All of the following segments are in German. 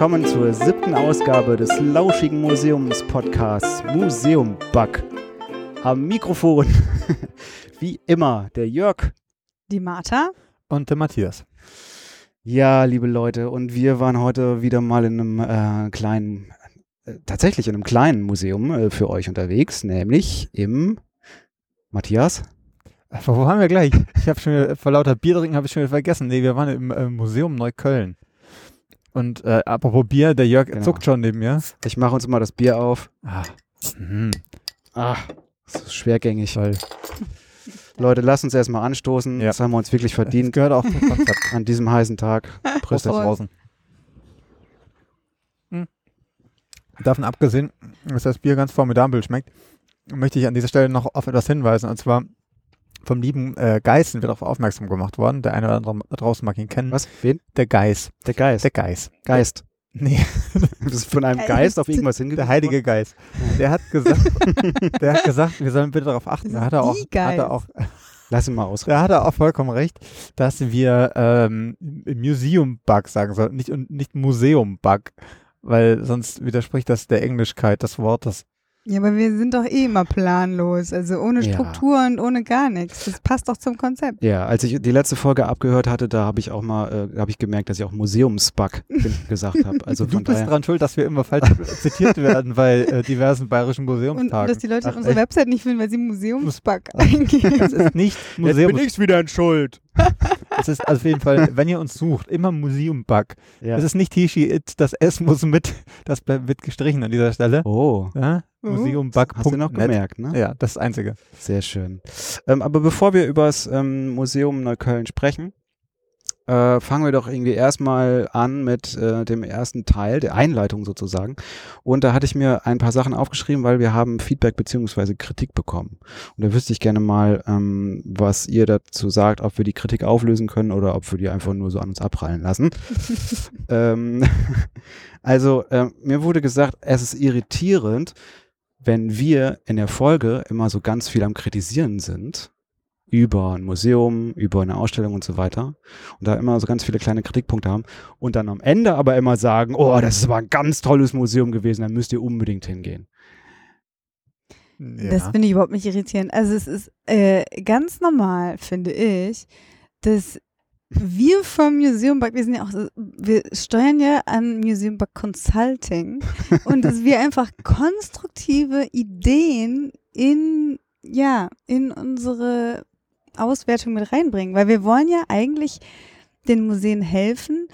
Willkommen zur siebten Ausgabe des lauschigen Museums-Podcasts Museum Bug. Am Mikrofon, wie immer, der Jörg. Die Martha. Und der Matthias. Ja, liebe Leute, und wir waren heute wieder mal in einem äh, kleinen, äh, tatsächlich in einem kleinen Museum äh, für euch unterwegs, nämlich im Matthias. Wo waren wir gleich? Ich habe schon wieder, vor lauter Bier trinken habe ich schon wieder vergessen. Nee, wir waren im äh, Museum Neukölln. Und äh, apropos Bier, der Jörg Genau. zuckt schon neben mir. Ich mache uns mal das Bier auf. Ah. Mhm. Ah, das ist schwergängig. Toll. Leute, lasst uns erstmal anstoßen. Ja. Das haben wir uns wirklich Das verdient gehört auch an diesem heißen Tag. Prost da draußen. Hm. Davon abgesehen, dass das Bier ganz formidabel schmeckt, möchte ich an dieser Stelle noch auf etwas hinweisen. Und zwar vom lieben äh, Geis sind wir darauf aufmerksam gemacht worden. Der eine oder andere draußen mag ihn kennen. Was? Wen? Der Geis. Der Geist. Der Geist. Geist. Nee, Du bist von einem Geist. Geist auf irgendwas hingewiesen. der heilige Geist. Der hat gesagt, der hat gesagt, wir sollen bitte darauf achten. Da hat er auch, die hat Geist. er auch, Lass ihn mal ausreden. da hat er auch vollkommen recht, dass wir ähm, Museum-Bug sagen sollten, nicht, und nicht Museum-Bug, weil sonst widerspricht das der Englischkeit des Wortes. Ja, aber wir sind doch eh immer planlos. Also ohne Ja. Struktur und ohne gar nichts. Das passt doch zum Konzept. Ja, als ich die letzte Folge abgehört hatte, da habe ich auch mal, äh, habe ich gemerkt, dass ich auch Museumsbug ge- gesagt habe. Also du von bist daher. dran schuld, dass wir immer falsch zitiert werden bei äh, diversen bayerischen Museumstagen. und dass die Leute Ach, auf unsere echt? Website nicht finden, weil sie Museumsbug eingeben. Das ist nicht Jetzt Museum. bin ich's wieder in Schuld. Es ist auf jeden Fall, wenn ihr uns sucht, immer Museum-Bug. Ja. Es ist nicht Tishi It, das S muss mit, das bleibt mit gestrichen an dieser Stelle. oh, Ja? Oh. Museumbug.net. hast du noch gemerkt, ne? Ja, das Einzige. Sehr schön. Ähm, aber bevor wir über das ähm, Museum Neukölln sprechen, äh, fangen wir doch irgendwie erstmal an mit äh, dem ersten Teil, der Einleitung sozusagen. Und da hatte ich mir ein paar Sachen aufgeschrieben, weil wir haben Feedback beziehungsweise Kritik bekommen. Und da wüsste ich gerne mal, ähm, was ihr dazu sagt, ob wir die Kritik auflösen können oder ob wir die einfach nur so an uns abprallen lassen. ähm, also, ähm, mir wurde gesagt, es ist irritierend, wenn wir in der Folge immer so ganz viel am Kritisieren sind über ein Museum, über eine Ausstellung und so weiter und da immer so ganz viele kleine Kritikpunkte haben und dann am Ende aber immer sagen, oh, das ist aber ein ganz tolles Museum gewesen, da müsst ihr unbedingt hingehen. Das finde ich überhaupt nicht irritierend. Also es ist äh, ganz normal, finde ich, dass wir vom Museum Bug, wir sind ja auch, so- wir steuern ja an Museum Bug Consulting und dass wir einfach konstruktive Ideen in, ja, in unsere Auswertung mit reinbringen, weil wir wollen ja eigentlich den Museen helfen,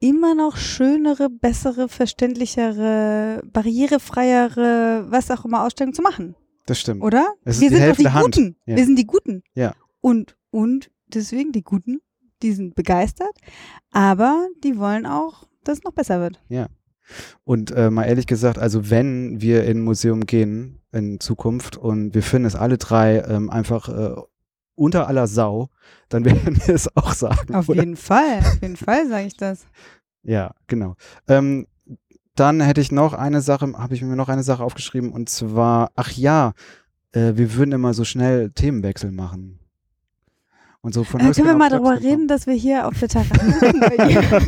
immer noch schönere, bessere, verständlichere, barrierefreiere, was auch immer Ausstellungen zu machen. Das stimmt. Oder? Ist wir sind Hälfte doch die Hand. Guten. Ja. Wir sind die Guten. Ja. Und, und deswegen die Guten, die sind begeistert, aber die wollen auch, dass es noch besser wird. Und äh, mal ehrlich gesagt, also wenn wir in ein Museum gehen in Zukunft und wir finden es alle drei ähm, einfach äh, unter aller Sau, dann werden wir es auch sagen. Auf oder? jeden Fall, auf jeden Fall sage ich das. Ja, genau. Ähm, dann hätte ich noch eine Sache, habe ich mir noch eine Sache aufgeschrieben und zwar, ach ja, äh, wir würden immer so schnell Themenwechsel machen. Und so von Äh, können wir mal darüber reden, dass wir hier auf der Terrasse sitzen? Jörg?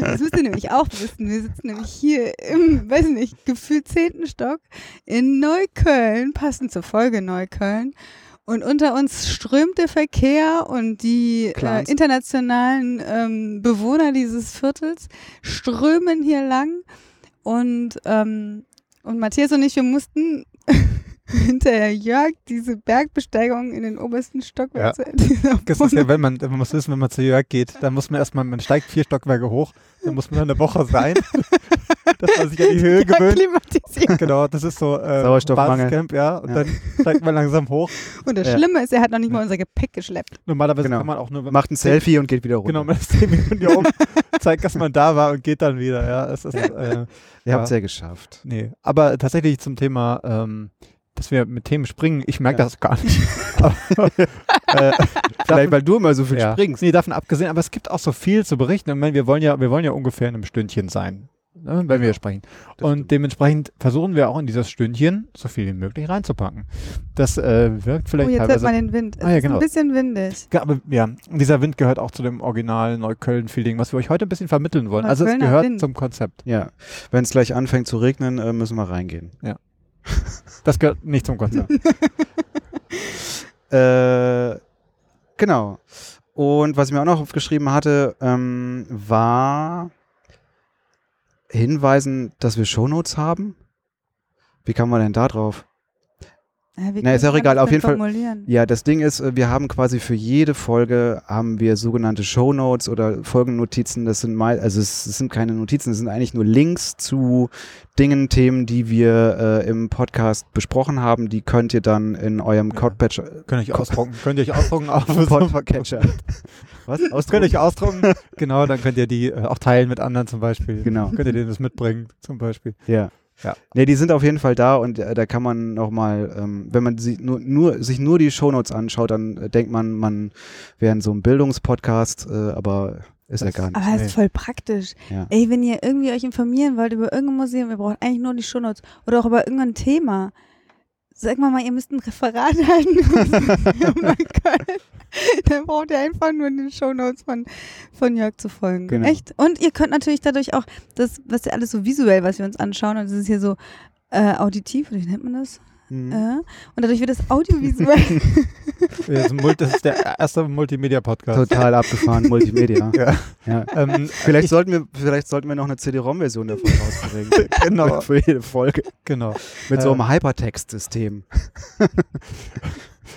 das müsst ihr nämlich auch wissen. Wir sitzen nämlich hier im, weiß ich nicht, gefühlt zehnten Stock in Neukölln, passend zur Folge Neukölln. Und unter uns strömt der Verkehr und die äh, internationalen ähm, Bewohner dieses Viertels strömen hier lang. Und, ähm, und Matthias und ich, wir mussten hinter Jörg diese Bergbesteigung in den obersten Stockwerk Ja. Das ist ja, wenn man, man muss wissen, wenn man zu Jörg geht, dann muss man erstmal, man steigt vier Stockwerke hoch, dann muss man dann eine Woche sein, dass man sich an die Höhe gewöhnt. akklimatisiert. Genau, das ist so äh, Sauerstoffmangel. Basiscamp, ja, und Ja. dann steigt man langsam hoch. Und das Ja. Schlimme ist, er hat noch nicht mal unser Gepäck geschleppt. Normalerweise Genau. kann man auch nur, Macht ein Selfie und geht wieder runter. Genau, man ist zehn Minuten hier oben, zeigt, dass man da war und geht dann wieder. Ja, es ist, äh, Ihr habt es ja. ja geschafft. nee. Aber tatsächlich zum Thema, ähm, dass wir mit Themen springen, ich merke Ja. das gar nicht. Aber, äh, Vielleicht, weil du immer so viel ja. springst. Nee, davon abgesehen, aber es gibt auch so viel zu berichten. Ich meine, wir wollen ja, wir wollen ja ungefähr in einem Stündchen sein. ne, wenn wir sprechen. Das Und stimmt. dementsprechend versuchen wir auch in dieses Stündchen so viel wie möglich reinzupacken. Das äh, wirkt Oh, vielleicht jetzt hört teilweise. man den Wind. Es Ah, ja, ist genau. ein bisschen windig. Ja, aber ja, dieser Wind gehört auch zu dem original Neukölln-Feeling, was wir euch heute ein bisschen vermitteln wollen. also es Neuköllner gehört Wind. zum Konzept. Ja, wenn es gleich anfängt zu regnen, äh, müssen wir reingehen. Das gehört nicht zum Konzept. Äh, genau. Und was ich mir auch noch aufgeschrieben hatte, ähm, war hinweisen, dass wir Shownotes haben. Wie kam man denn da drauf? Ja, Na, ist auch egal, das auf jeden Fall-? Ja, das Ding ist, äh, wir haben quasi für jede Folge haben wir sogenannte Shownotes oder Folgennotizen. Das sind mal, also es, es sind keine Notizen, es sind eigentlich nur Links zu Dingen, Themen, die wir äh, im Podcast besprochen haben. Die könnt ihr dann in eurem Ja. Codepatcher, Könnt ihr euch ausdrucken. Könnt ihr euch ausdrucken auf Podcatcher. Was? Könnt ihr Ausdrucken? euch ausdrucken. genau, dann könnt ihr die äh, auch teilen mit anderen zum Beispiel. Genau. Könnt ihr denen das mitbringen zum Beispiel. Ja. Ja. Nee, die sind auf jeden Fall da und äh, da kann man nochmal, ähm, wenn man sie nur, nur, sich nur die Shownotes anschaut, dann äh, denkt man, man wäre in so einem Bildungspodcast, äh, aber ist ja Das- gar nicht. Aber das ist voll praktisch. Ja. Ey, wenn ihr irgendwie euch informieren wollt über irgendein Museum, ihr braucht eigentlich nur die Shownotes oder auch über irgendein Thema. Sag mal mal, ihr müsst ein Referat halten Dann braucht ihr einfach nur den Shownotes von, von Jörg zu folgen. Genau. Echt? Und ihr könnt natürlich dadurch auch das, was ja alles so visuell, was wir uns anschauen, und das ist hier so äh, auditiv, oder wie nennt man das? Mhm. Äh, und dadurch wird das audiovisuell. Das ist, der erste Multimedia-Podcast. Total abgefahren, Multimedia. Ja. Ja. Ähm, Vielleicht sollten wir, vielleicht sollten wir noch eine CD-ROM-Version davon rausbringen. genau, Für jede Folge. genau. Mit so Äh. einem Hypertext-System.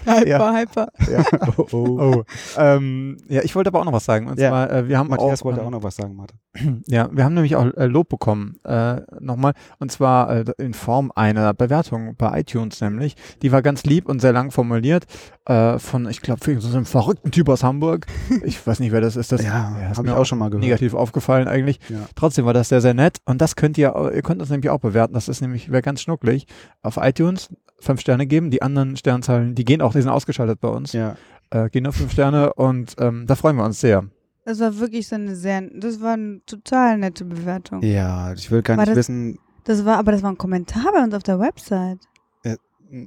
Hyper, hyper. Ja. Oh, oh. Oh, ähm, ja, ich wollte aber auch noch was sagen. Und Ja. zwar, äh, wir haben Matthias auch, wollte auch noch was sagen, Martin. Ja, wir haben nämlich auch äh, Lob bekommen, äh, nochmal, und zwar äh, in Form einer Bewertung bei iTunes nämlich. Die war ganz lieb und sehr lang formuliert, äh, von, ich glaube, so einem verrückten Typ aus Hamburg. Ich weiß nicht, wer das ist. Das Ja, ist habe ich auch schon mal gehört. negativ aufgefallen eigentlich. Ja. Trotzdem war das sehr, sehr nett und das könnt ihr, ihr könnt uns nämlich auch bewerten. Das ist nämlich, wäre ganz schnucklig. Auf iTunes fünf Sterne geben, die anderen Sternzahlen, die gehen auch, die sind ausgeschaltet bei uns, Ja. äh, gehen auf fünf Sterne und ähm, da freuen wir uns sehr. Das war wirklich so eine sehr, das war eine total nette Bewertung. ja, ich will gar War nicht das- wissen. Das war, aber das war ein Kommentar bei uns auf der Website.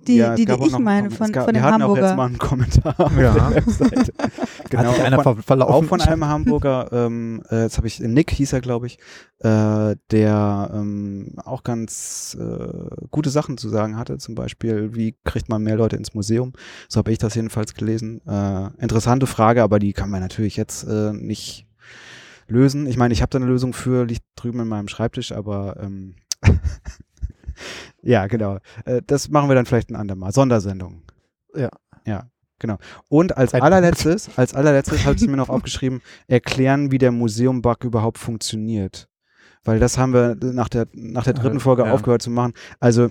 Die- ja, die, die ich noch meine, von- gab, von wir dem hatten auch Hamburger. jetzt mal einen Kommentar auf Ja. der Webseite. genau, einer auch von, ver verlaufen. auch von einem Hamburger, ähm, äh, jetzt habe ich, Nick hieß er, glaube ich, äh, der ähm, auch ganz äh, gute Sachen zu sagen hatte, zum Beispiel, wie kriegt man mehr Leute ins Museum? So habe ich das jedenfalls gelesen. Äh, interessante Frage, aber die kann man natürlich jetzt äh, nicht lösen. Ich meine, ich habe da eine Lösung für, liegt drüben in meinem Schreibtisch, aber ähm, ja, genau. Äh, das machen wir dann vielleicht ein andermal. Sondersendung. Ja. Ja, genau. Und als allerletztes, als allerletztes habe ich mir noch aufgeschrieben, erklären, wie der Museum-Bug überhaupt funktioniert. Weil das haben wir nach der, nach der dritten Äh, Folge ja. aufgehört zu machen. Also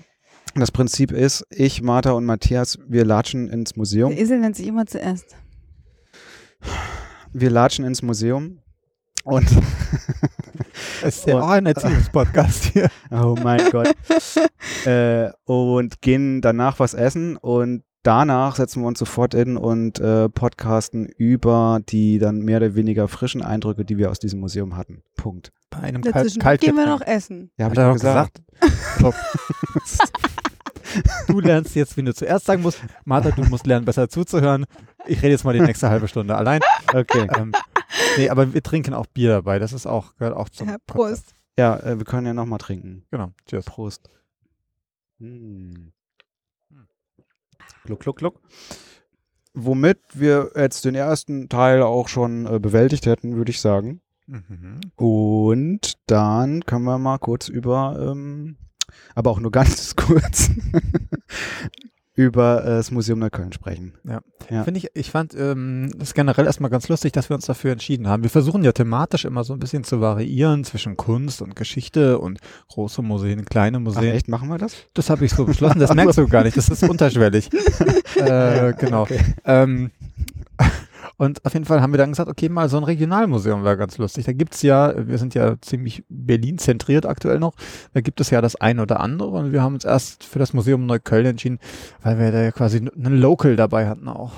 das Prinzip ist, ich, Martha und Matthias, wir latschen ins Museum. Der Esel nennt sich immer zuerst. Wir latschen ins Museum und Es ist ja auch ein Erziehungspodcast hier. Oh mein Gott. äh, und gehen danach was essen und danach setzen wir uns sofort in und äh, podcasten über die dann mehr oder weniger frischen Eindrücke, die wir aus diesem Museum hatten. Punkt. Bei einem Kal Dazwischen gehen wir noch essen. Ja, hab Hat ich doch doch gesagt. Du lernst jetzt, wie du zuerst sagen musst. Martha, du musst lernen, besser zuzuhören. Ich rede jetzt mal die nächste halbe Stunde allein. Okay. Ähm, nee, aber wir trinken auch Bier dabei. Das ist auch, gehört auch zum Ja. Prost. Ja, äh, wir können ja nochmal trinken. Genau. Tschüss. Prost. Hm. Gluck, gluck, gluck. Womit wir jetzt den ersten Teil auch schon äh, bewältigt hätten, würde ich sagen. Mhm. Und dann können wir mal kurz über, ähm, aber auch nur ganz kurz, über äh, das Museum Neukölln sprechen. Ja. Finde ich, ich fand ähm, das generell erstmal ganz lustig, dass wir uns dafür entschieden haben. Wir versuchen ja thematisch immer so ein bisschen zu variieren zwischen Kunst und Geschichte und große Museen, kleine Ach, Museen. echt, machen wir das? Das habe ich so beschlossen, das merkst du gar nicht, das ist unterschwellig. äh, genau. Okay. Ähm, und auf jeden Fall haben wir dann gesagt, okay, mal so ein Regionalmuseum wäre ganz lustig. Da gibt's ja, wir sind ja ziemlich Berlin zentriert aktuell noch, da gibt es ja das eine oder andere und wir haben uns erst für das Museum Neukölln entschieden, weil wir da ja quasi einen Local dabei hatten auch.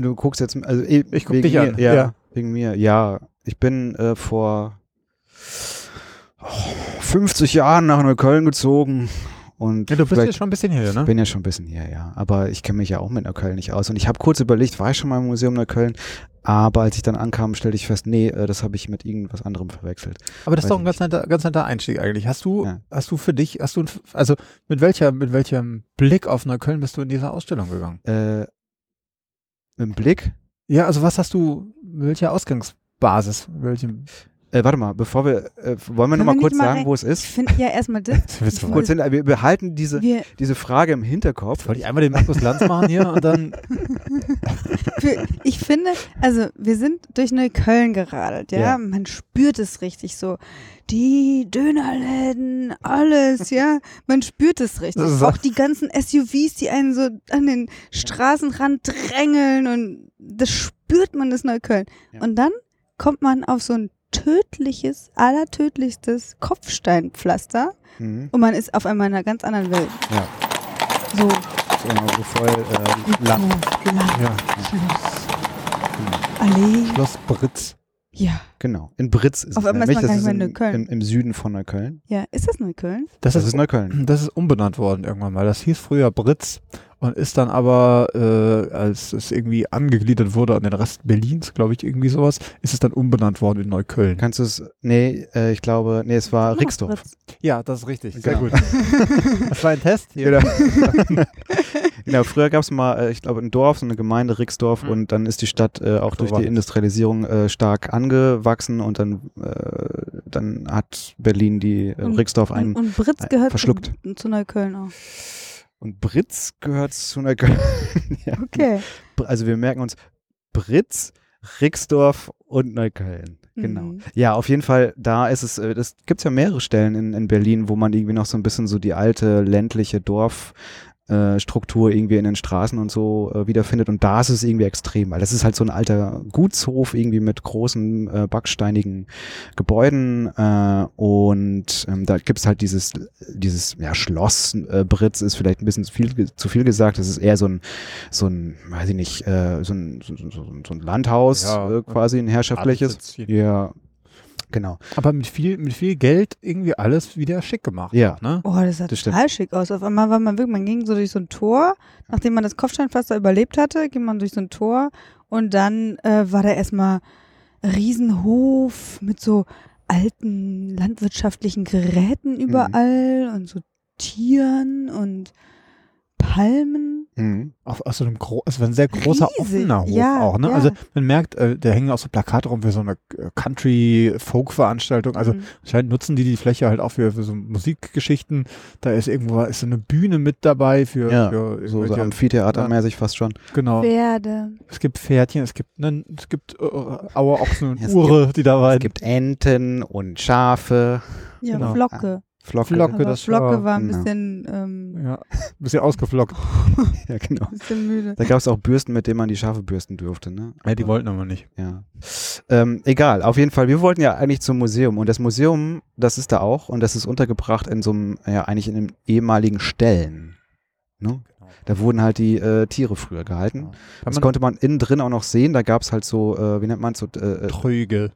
Du guckst jetzt, also ich, Ich guck dich mir, an, Ja, ja. wegen mir. Ja, ich bin äh, vor 50 Jahren nach Neukölln gezogen und Ja, du bist jetzt schon ein bisschen hier, ne? bin ja schon ein bisschen hier, ja. Aber ich kenne mich ja auch mit Neukölln nicht aus. Und ich habe kurz überlegt, war ich schon mal im Museum Neukölln? Aber als ich dann ankam, stellte ich fest, nee, äh, das habe ich mit irgendwas anderem verwechselt. Aber das ist doch ein ich ganz netter, ganz netter Einstieg eigentlich. Hast du, Ja. hast du für dich, hast du, also mit welcher, mit welchem Blick auf Neukölln bist du in diese Ausstellung gegangen? Äh, mit dem Blick. Ja, also was hast du, welche Ausgangsbasis, welchem, Äh, warte mal, bevor wir, äh, wollen wir Können noch mal wir kurz mal sagen, wo es Ich ist? finde ja erstmal das. Kurz hin, wir behalten diese, Wir, diese Frage im Hinterkopf. Wollte ich einmal den Markus Lanz machen hier und dann, für, ich finde, also wir sind durch Neukölln geradelt, ja? Ja. Man spürt es richtig so. Die Dönerläden, alles, ja. Man spürt es richtig. Auch die ganzen SUVs, die einen so an den Straßenrand drängeln und das spürt man, das Neukölln. Ja. Und dann kommt man auf so ein tödliches, allertödlichstes Kopfsteinpflaster Mhm. und man ist auf einmal in einer ganz anderen Welt. Ja. So. So, so voll, ähm, lang. Lang. ja, Allee. Schloss Britz. Ja. Genau. In Britz ist Auf es einmal ist man Das gar nicht mehr in im, Neukölln. im, im Süden von Neukölln. Ja. Ist das Neukölln? Das, Das ist, ist Neukölln. das ist umbenannt worden irgendwann mal. Das hieß früher Britz und ist dann aber, äh, als es irgendwie angegliedert wurde an den Rest Berlins, glaube ich, irgendwie sowas, ist es dann umbenannt worden in Neukölln. Kannst du es, nee, äh, ich glaube, nee, es war Rixdorf. Ja, das ist richtig. Sehr Genau. gut. Das war ein Test. Hier. Genau. genau, früher gab es mal, äh, ich glaube, ein Dorf, so eine Gemeinde Rixdorf Mhm. und dann ist die Stadt äh, auch So durch die. Industrialisierung äh, stark angewachsen und dann, äh, dann hat Berlin die äh, Und- Rixdorf Und, ein. und Britz ein- gehört verschluckt. Zu, zu Neukölln auch. Und Britz gehört zu Neukölln. ja. Okay. Also wir merken uns Britz, Rixdorf und Neukölln. Genau. Mhm. Ja, auf jeden Fall, da ist es, äh, das gibt es ja mehrere Stellen in, in Berlin, wo man irgendwie noch so ein bisschen so die alte ländliche Dorfstruktur äh, Struktur irgendwie in den Straßen und so äh, wiederfindet. Und da ist es irgendwie extrem, weil das ist halt so ein alter Gutshof irgendwie mit großen äh, backsteinigen Gebäuden äh, und ähm, da gibt es halt dieses, dieses ja, Schloss äh, Britz ist vielleicht ein bisschen zu viel, zu viel gesagt. Das ist eher so ein, so ein, weiß ich nicht, äh, so, ein, so, so, so ein Landhaus Ja, äh, quasi, ein herrschaftliches. Ja, genau. Aber mit viel, mit viel Geld irgendwie alles wieder schick gemacht. Ja. Ne? Oh, das sah Das stimmt. total schick aus. Auf einmal war man wirklich, man ging so durch so ein Tor, nachdem man das Kopfsteinpflaster überlebt hatte, ging man durch so ein Tor und dann äh, war da erstmal ein Riesenhof mit so alten landwirtschaftlichen Geräten Mhm. überall und so Tieren und Palmen. Mhm. Auf, aus so einem gro es war ein sehr großer Riesig, offener Hof ja, auch, ne? ja. Also man merkt, äh, da hängen auch so Plakate rum für so eine äh, Country-Folk-Veranstaltung. Also Mhm. anscheinend nutzen die die Fläche halt auch für, für so Musikgeschichten. Da ist irgendwo ist so eine Bühne mit dabei für, Ja, für So, so Amphitheatermäßig fast schon. genau. Pferde. Es gibt Pferdchen, es gibt einen, es gibt äh, Auer Ochsen und Es Ure, die da Es waren. gibt Enten und Schafe, Ja, Genau. Flocke. Flocke. Flocke, Aber das Flocke war ein Genau. bisschen, ähm, Ja, ein bisschen ausgeflockt. Ja, genau. bisschen müde. Da gab es auch Bürsten, mit denen man die Schafe bürsten durfte, ne? Ja, die Aber- wollten aber nicht. Ja. Ähm, egal, auf jeden Fall. Wir wollten ja eigentlich zum Museum und das Museum, das ist da auch und das ist untergebracht in so einem, ja, eigentlich in einem ehemaligen Ställen. Ne? Da wurden halt die äh, Tiere früher gehalten. Kann Das man konnte man innen drin auch noch sehen. Da gab es halt so, äh, wie nennt man es, so äh, äh, Tröge.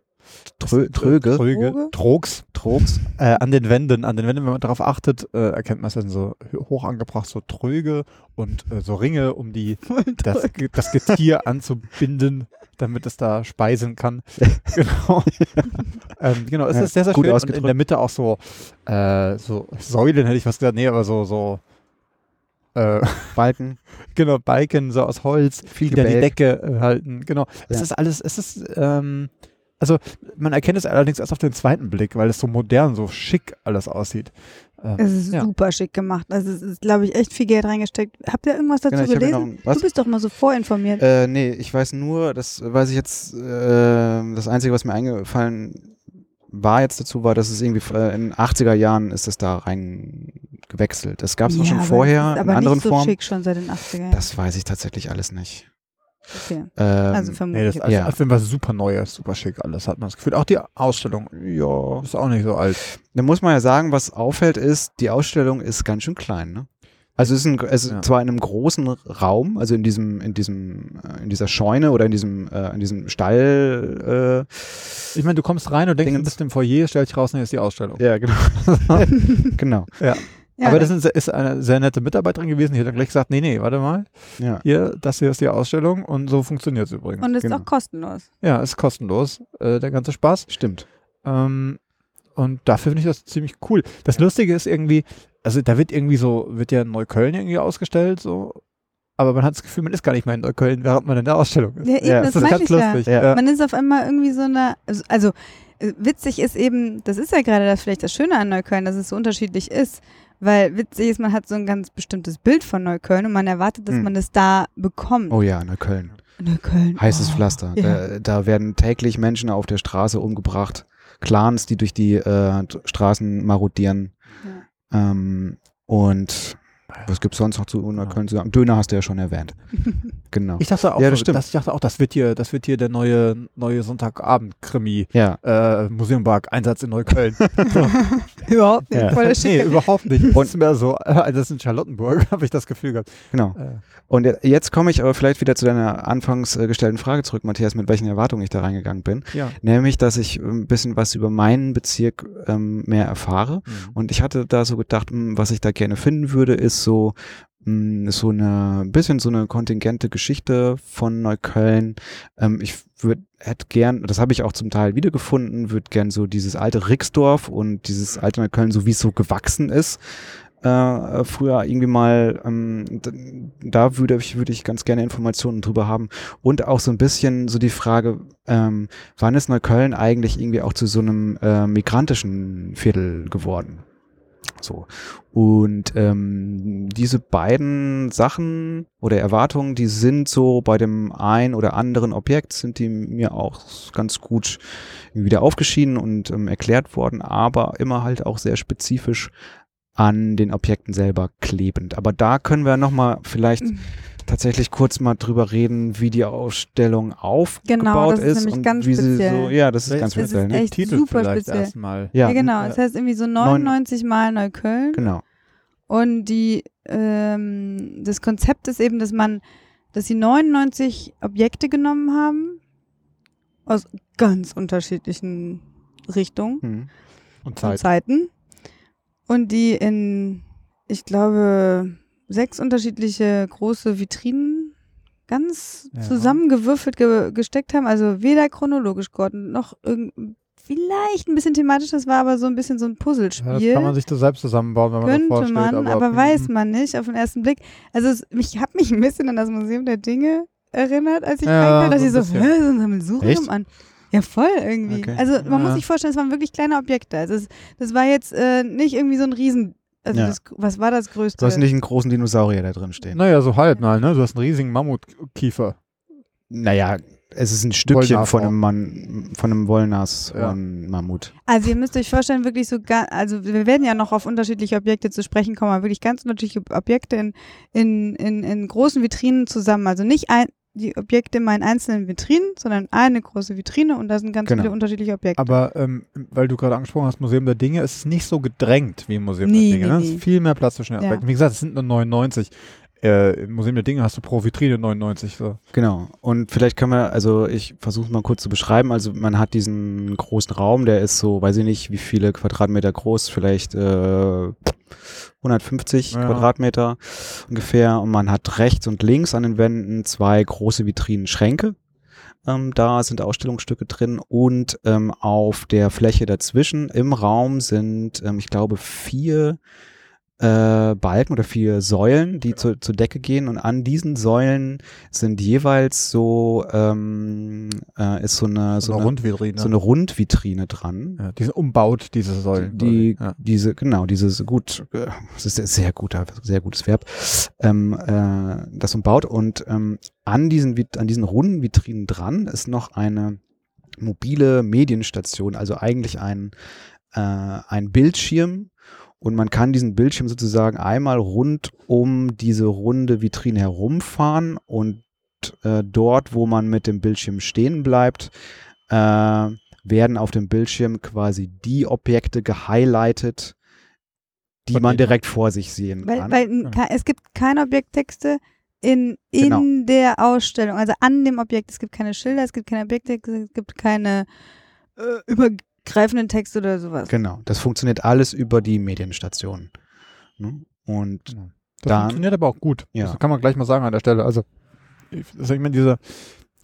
Trö Tröge, Tröge. Trogs. Trogs. Äh, an den Wänden, an den Wänden, wenn man darauf achtet, äh, erkennt man es dann so hoch angebracht, so Tröge und äh, so Ringe, um die das, das Getier anzubinden, damit es da speisen kann. genau. ähm, genau, es Ja, ist sehr, sehr gut schön. Und in der Mitte auch so, äh, so Säulen, hätte ich was gesagt, nee, aber so, so äh, Balken. genau, Balken so aus Holz, Viel die da die. Decke äh, halten. Genau. Es Ja. ist alles, es ist, ähm, also man erkennt es allerdings erst auf den zweiten Blick, weil es so modern, so schick alles aussieht. Ähm, Es ist ja. super schick gemacht. Also es ist, glaube ich, echt viel Geld reingesteckt. Habt ihr irgendwas dazu Genau, gelesen? was? Du bist doch mal so vorinformiert. Äh, nee, ich weiß nur, das weiß ich jetzt, äh, das Einzige, was mir eingefallen war jetzt dazu, war, dass es irgendwie äh, in den 80er Jahren ist es da rein gewechselt. Das gab es auch Ja, schon aber vorher das ist in aber anderen nicht so Formen. schick schon seit den 80er Jahren. Das weiß ich tatsächlich alles nicht. Okay. Ähm, Also Nee, vermutlich. das ist Ja. als wenn was super Neues, super schick alles, hat man das Gefühl. Auch die Ausstellung ja. ist auch nicht so alt. Da muss man ja sagen, was auffällt ist, die Ausstellung ist ganz schön klein, ne? Also es ist, ein, es ist Ja. zwar in einem großen Raum, also in diesem, in diesem, äh, in dieser Scheune oder in diesem, äh, in diesem Stall. Ich meine, du kommst rein und denkst, du Dingens. bist im Foyer, stellt dich raus, nee, ist die Ausstellung. Äh, ja, genau. genau. Ja, Aber das ist, ist eine sehr nette Mitarbeiterin gewesen, die hat dann gleich gesagt, nee, nee, warte mal, Ja. hier, das hier ist die Ausstellung und so funktioniert es übrigens. und ist genau. auch kostenlos. ja, ist kostenlos, äh, der ganze Spaß. Stimmt. Ähm, und dafür finde ich das ziemlich cool. Das Lustige ist irgendwie, also da wird irgendwie so, wird ja in Neukölln irgendwie ausgestellt, so, aber man hat das Gefühl, man ist gar nicht mehr in Neukölln, während man in der Ausstellung ist. Ja, eben, Ja, das, das ist ganz ich ja. lustig. Ja. Ja. Man ist auf einmal irgendwie so eine, also- also äh, witzig ist eben, das ist ja gerade das vielleicht das Schöne an Neukölln, dass es so unterschiedlich ist, weil witzig ist, man hat so ein ganz bestimmtes Bild von Neukölln und man erwartet, dass Hm. man es da bekommt. Oh ja, Neukölln. Neukölln. Heißes oh. Pflaster. Ja. Da, da werden täglich Menschen auf der Straße umgebracht. Clans, die durch die äh, Straßen marodieren. Ähm, und was gibt's sonst noch zu Neukölln zu sagen? Döner hast du ja schon erwähnt. Genau. Ich dachte auch, Ja, das stimmt. Das, ich dachte auch, das wird hier, das wird hier der neue, neue Sonntagabend-Krimi. Ja. Äh, Museumpark, Einsatz in Neukölln. Überhaupt nicht. Ja. Voll der nee, überhaupt nicht. Und ist mehr so, äh, das ist in Charlottenburg, habe ich das Gefühl gehabt. Genau. Äh, Und je- jetzt komme ich aber vielleicht wieder zu deiner anfangs äh, gestellten Frage zurück, Matthias, mit welchen Erwartungen ich da reingegangen bin. ja. Nämlich, dass ich ein bisschen was über meinen Bezirk ähm, mehr erfahre. Und ich hatte da so gedacht, mh, was ich da gerne finden würde, ist so so eine ein bisschen so eine kontingente Geschichte von Neukölln. Ähm, ich würde hätte gern, das habe ich auch zum Teil wiedergefunden, würde gern so dieses alte Rixdorf und dieses alte Neukölln, so wie es so gewachsen ist, äh, früher irgendwie mal, ähm, da würde ich, würde ich ganz gerne Informationen drüber haben. Und auch so ein bisschen so die Frage, ähm, wann ist Neukölln eigentlich irgendwie auch zu so einem äh, migrantischen Viertel geworden? So. Und ähm, diese beiden Sachen oder Erwartungen, die sind so bei dem ein oder anderen Objekt, sind die mir auch ganz gut wieder aufgeschieden und ähm, erklärt worden, aber immer halt auch sehr spezifisch an den Objekten selber klebend. Aber da können wir nochmal vielleicht Mhm. Tatsächlich kurz mal drüber reden, wie die Ausstellung aufgebaut Genau, das ist ist, nämlich und ganz wie sie so, speziell. ja, das ist Das ganz ist speziell. Ne? echt Titel super vielleicht speziell. erstmal. Ja, Ja, genau. Ja. Das heißt irgendwie so 99 Mal Neukölln. genau. Und die, ähm, das Konzept ist eben, dass man, dass sie 99 Objekte genommen haben aus ganz unterschiedlichen Richtungen Hm. Und und Zeit. Zeiten und die in, ich glaube, sechs unterschiedliche große Vitrinen ganz Ja. zusammengewürfelt ge gesteckt haben. Also weder chronologisch geordnet noch irgend vielleicht ein bisschen thematisch, das war aber so ein bisschen so ein Puzzlespiel. Ja, das kann man sich so selbst zusammenbauen, wenn man das Könnte vorstellt. man, aber, aber weiß mhm. man nicht auf den ersten Blick. Also es, ich habe mich ein bisschen an das Museum der Dinge erinnert, als ich Ja, reinkam, dass so ich so, hä, so ein Sammelsurium an. Ja, voll irgendwie. Okay. Also man Ja. muss sich vorstellen, es waren wirklich kleine Objekte. Also es, das war jetzt äh, nicht irgendwie so ein Riesen. Also Ja. das, was war das größte? Du hast nicht einen großen Dinosaurier da drin stehen. Naja, so halb mal, ne? Du hast einen riesigen Mammutkiefer. Naja, es ist ein Stückchen von einem Mann, von einem Wollnas Ja. und Mammut. Also ihr müsst euch vorstellen, wirklich so, ga- also wir werden ja noch auf unterschiedliche Objekte zu sprechen kommen, aber wirklich ganz unterschiedliche Objekte in, in, in, in großen Vitrinen zusammen. Also nicht ein, die Objekte immer in einzelnen Vitrinen, sondern eine große Vitrine und da sind ganz Genau. viele unterschiedliche Objekte. Aber ähm, weil du gerade angesprochen hast, Museum der Dinge, es ist nicht so gedrängt wie im Museum Nee, der Dinge. nee, ne? Es ist viel mehr Platz zwischen den Ja. Aspekten. Wie gesagt, es sind nur 99. Äh, Im Museum der Dinge hast du pro Vitrine 99. So. Genau. Und vielleicht können wir, also ich versuche es mal kurz zu beschreiben. Also man hat diesen großen Raum, der ist so, weiß ich nicht, wie viele Quadratmeter groß, vielleicht äh, 150 Ja. Quadratmeter ungefähr. Und man hat rechts und links an den Wänden zwei große Vitrinenschränke. Ähm, da sind Ausstellungsstücke drin und ähm, auf der Fläche dazwischen im Raum sind, ähm, ich glaube, vier äh, Balken oder vier Säulen, die zu, zur Decke gehen und an diesen Säulen sind jeweils so ähm, äh, ist so eine so, eine, Rundvitrine. so eine Rundvitrine dran. ja, die sind umbaut, diese Säulen. Die, ja. diese, genau, dieses gut, äh, das ist ein sehr guter, sehr gutes Verb, ähm, äh, das umbaut und ähm, an diesen, an diesen runden Vitrinen dran ist noch eine mobile Medienstation, also eigentlich ein, äh, ein Bildschirm und man kann diesen Bildschirm sozusagen einmal rund um diese runde Vitrine herumfahren und äh, dort, wo man mit dem Bildschirm stehen bleibt, äh, werden auf dem Bildschirm quasi die Objekte gehighlightet, die man direkt vor sich sehen Weil, kann. weil ke- es gibt keine Objekttexte in, in Genau. der Ausstellung, also an dem Objekt. Es gibt keine Schilder, es gibt keine Objekttexte, es gibt keine äh, übergreifenden Texte oder sowas. genau, das funktioniert alles über die Medienstation. Ne? Und Das Dann- funktioniert aber auch gut. Ja. Das kann man gleich mal sagen an der Stelle. Also, ich, also ich meine, diese,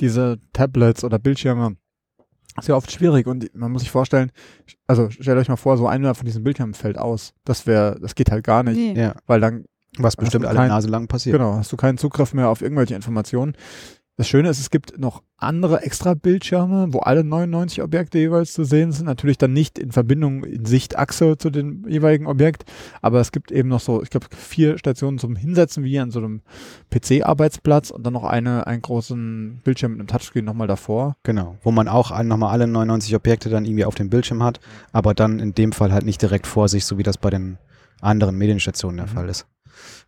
diese Tablets oder Bildschirme ist ja oft schwierig und man muss sich vorstellen, also stellt euch mal vor, so einer von diesen Bildschirmen fällt aus. Das wäre, das geht halt gar nicht, Nee. ja, weil dann was bestimmt alle kein- Nase lang passiert. Genau, hast du keinen Zugriff mehr auf irgendwelche Informationen. Das Schöne ist, es gibt noch andere extra Bildschirme, wo alle 99 Objekte jeweils zu sehen sind. Natürlich dann nicht in Verbindung in Sichtachse zu dem jeweiligen Objekt, aber es gibt eben noch so, ich glaube, vier Stationen zum Hinsetzen, wie an so einem PC-Arbeitsplatz und dann noch eine, einen großen Bildschirm mit einem Touchscreen nochmal davor. Genau, wo man auch nochmal alle 99 Objekte dann irgendwie auf dem Bildschirm hat, aber dann in dem Fall halt nicht direkt vor sich, so wie das bei den anderen Medienstationen der Mhm. Fall ist.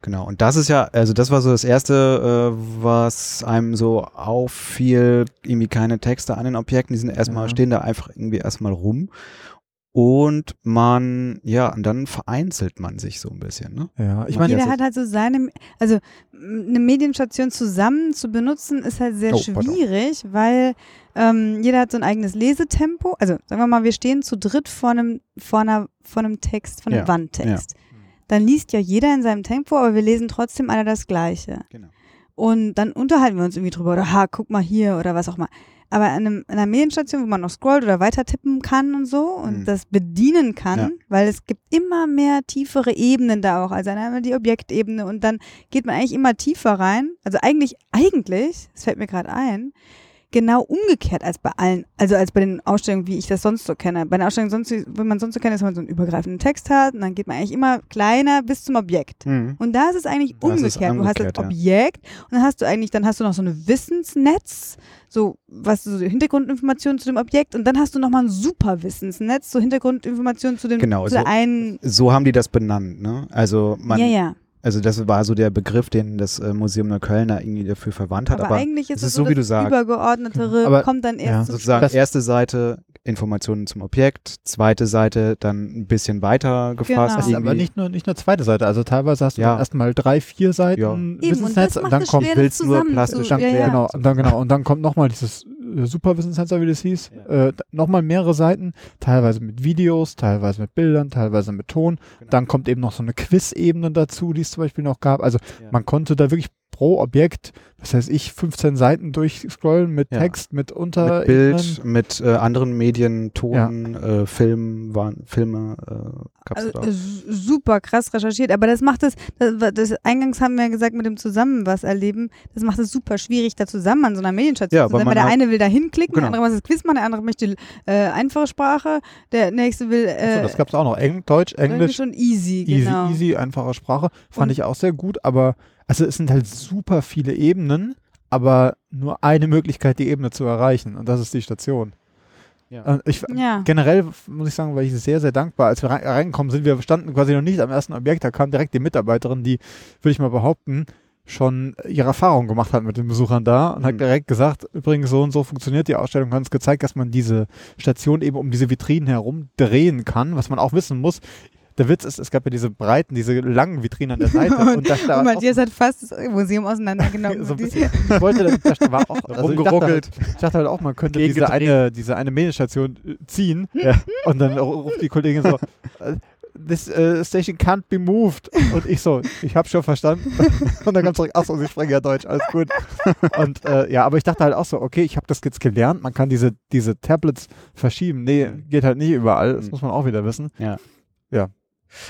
Genau, und das ist ja, also das war so das Erste, äh, was einem so auffiel, irgendwie keine Texte an den Objekten, die sind erstmal, Ja. stehen da einfach irgendwie erstmal rum. Und man, ja, und dann vereinzelt man sich so ein bisschen, ne? Ja, ich Ja, meine, Jeder hat halt so seine, also eine Medienstation zusammen zu benutzen, ist halt sehr Oh, pardon. schwierig, weil ähm, jeder hat so ein eigenes Lesetempo. Also sagen wir mal, wir stehen zu dritt vor einem, vor einer, vor einem Text, vor einem Ja, Wandtext. Dann liest ja jeder in seinem Tempo, aber wir lesen trotzdem alle das Gleiche. Genau. Und dann unterhalten wir uns irgendwie drüber oder ha, guck mal hier oder was auch mal. Aber an, einem, an einer Medienstation, wo man noch scrollt oder weiter tippen kann und so und Mhm. das bedienen kann, Ja. weil es gibt immer mehr tiefere Ebenen da auch. Also dann haben wir die Objektebene und dann geht man eigentlich immer tiefer rein. Also eigentlich, eigentlich, das fällt mir gerade ein, genau umgekehrt als bei allen, also als bei den Ausstellungen, wie ich das sonst so kenne. Bei den Ausstellungen, sonst, wenn man sonst so kennt, ist, wenn man so einen übergreifenden Text hat und dann geht man eigentlich immer kleiner bis zum Objekt. Mhm. Und da ist es eigentlich umgekehrt. Du hast das ja. Objekt und dann hast du eigentlich, dann hast du noch so ein Wissensnetz, so was so Hintergrundinformationen zu dem Objekt und dann hast du nochmal ein super Wissensnetz, so Hintergrundinformationen zu dem Genau, zu so- einen. So haben die das benannt, ne? Also man, ja, ja. Also das war so der Begriff, den das äh, Museum Neukölln da irgendwie dafür verwandt hat, Aber, aber, eigentlich ist es ist so, wie das du sagst. übergeordnetere Aber- kommt dann ja, erst zum sozusagen Das- erste Seite Informationen zum Objekt, zweite Seite dann ein bisschen weiter gefasst. Genau. Ist aber nicht nur, nicht nur zweite Seite. Also teilweise hast du Ja. erstmal drei, vier Seiten Ja. Eben, und Wissensnetz und, dann kommt das nur plastisch zu, dann, ja, ja. Genau, und dann, genau, und dann kommt nochmal dieses Superwissenscenter, wie das hieß, äh, nochmal mehrere Seiten, teilweise mit Videos, teilweise mit Bildern, teilweise mit Ton. Genau. Dann kommt eben noch so eine Quiz-Ebene dazu, die es zum Beispiel noch gab. Also Ja. man konnte da wirklich pro Objekt, was heißt ich, 15 Seiten durchscrollen mit Ja. Text, mit mit Unter Bild, mit äh, anderen Medien, Ton, äh, Film, waren, Filme äh, Also, da. äh, su- super krass recherchiert, aber das macht es, das, das eingangs haben wir ja gesagt, mit dem Zusammen was erleben, das macht es super schwierig, da zusammen an so einer Medienstation Ja, zu sein, weil man der halt- eine will da hinklicken, Genau. der andere muss das Quiz machen, der andere möchte äh, einfache Sprache, der nächste will Achso, äh, das gab es auch noch. Eng, Deutsch, Englisch, schon easy, easy, genau. easy, einfache Sprache. Fand Und- ich auch sehr gut, aber also es sind halt super viele Ebenen, aber nur eine Möglichkeit, die Ebene zu erreichen und das ist die Station. Ja. Und ich, Ja. Generell muss ich sagen, war ich sehr, sehr dankbar. Als wir rein- reingekommen sind, wir standen quasi noch nicht am ersten Objekt, da kam direkt die Mitarbeiterin, die, würde ich mal behaupten, schon ihre Erfahrung gemacht hat mit den Besuchern da und hat Mhm. direkt gesagt, übrigens so und so funktioniert die Ausstellung, hat uns gezeigt, dass man diese Station eben um diese Vitrinen herum drehen kann, was man auch wissen muss. Der Witz ist, es gab ja diese breiten, diese langen Vitrinen an der Seite und da, da Und Matthias hat fast das Museum auseinandergenommen. so ein bisschen, ich wollte, da- da war auch, also ich dachte, Rumgeruckelt. halt, ich dachte halt auch, man könnte diese eine, diese eine Medienstation äh, ziehen Ja. und dann ru- ruft die Kollegin so, äh, this uh, station can't be moved. Und ich so, ich habe schon verstanden. Und dann kam zurück, achso, sie sprechen ja Deutsch, alles gut. Und äh, ja, aber ich dachte halt auch so, okay, ich habe das jetzt gelernt, man kann diese, diese Tablets verschieben. Nee, geht halt nicht überall, das Mhm. muss man auch wieder wissen.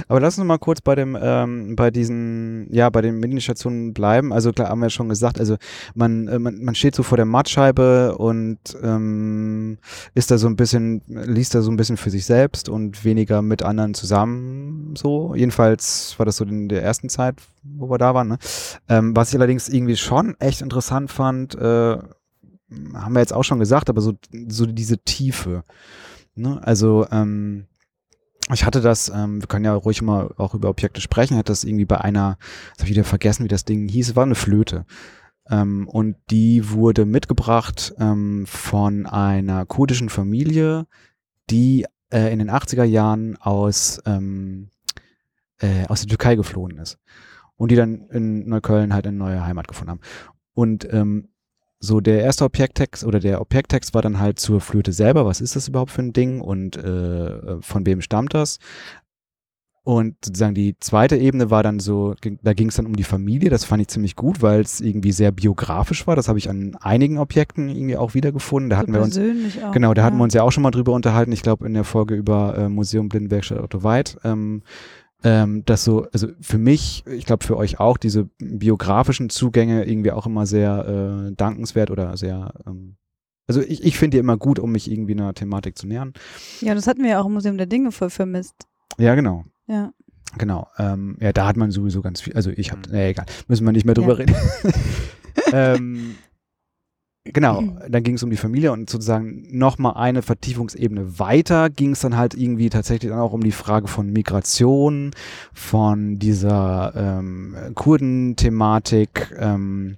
Aber lass uns mal kurz bei dem, ähm, bei diesen, ja, bei den Medienstationen bleiben. Also klar, haben wir schon gesagt, also man, äh, man, man steht so vor der Mattscheibe und ähm, ist da so ein bisschen, liest da so ein bisschen für sich selbst und weniger mit anderen zusammen. So, jedenfalls war das so in der ersten Zeit, wo wir da waren. Ne? Ähm, was ich allerdings irgendwie schon echt interessant fand, äh, haben wir jetzt auch schon gesagt, aber so, so diese Tiefe. Ne? Also ähm, ich hatte das, ähm, wir können ja ruhig mal auch über Objekte sprechen, hatte das irgendwie bei einer, jetzt habe ich wieder vergessen, wie das Ding hieß, war eine Flöte. Ähm, und die wurde mitgebracht ähm, von einer kurdischen Familie, die äh, in den 80er Jahren aus, ähm, äh, aus der Türkei geflohen ist. Und die dann in Neukölln halt eine neue Heimat gefunden haben. Und ähm, so der erste Objekttext oder der Objekttext war dann halt zur Flöte selber. Was ist das überhaupt für ein Ding und äh, von wem stammt das? Und sozusagen die zweite Ebene war dann so, da ging es dann um die Familie. Das fand ich ziemlich gut, weil es irgendwie sehr biografisch war. Das habe ich an einigen Objekten irgendwie auch wiedergefunden. Da So hatten wir uns auch. Genau, da hatten ja. wir uns ja auch schon mal drüber unterhalten. Ich glaube in der Folge über äh, Museum Blindenwerkstatt Otto Weid. Ähm, ähm, dass so, also für mich, ich glaube für euch auch, diese biografischen Zugänge irgendwie auch immer sehr äh, dankenswert oder sehr, ähm, also ich, ich finde die immer gut, um mich irgendwie einer Thematik zu nähern. Ja, das hatten wir ja auch im Museum der Dinge voll vermisst. Ja, genau. Ja. Genau. Ähm, ja, da hat man sowieso ganz viel. Also ich habe, Mhm. nee, egal, müssen wir nicht mehr drüber Ja. reden. ähm, genau, dann ging es um die Familie und sozusagen nochmal eine Vertiefungsebene weiter ging es dann halt irgendwie tatsächlich dann auch um die Frage von Migration, von dieser ähm, Kurden-Thematik ähm,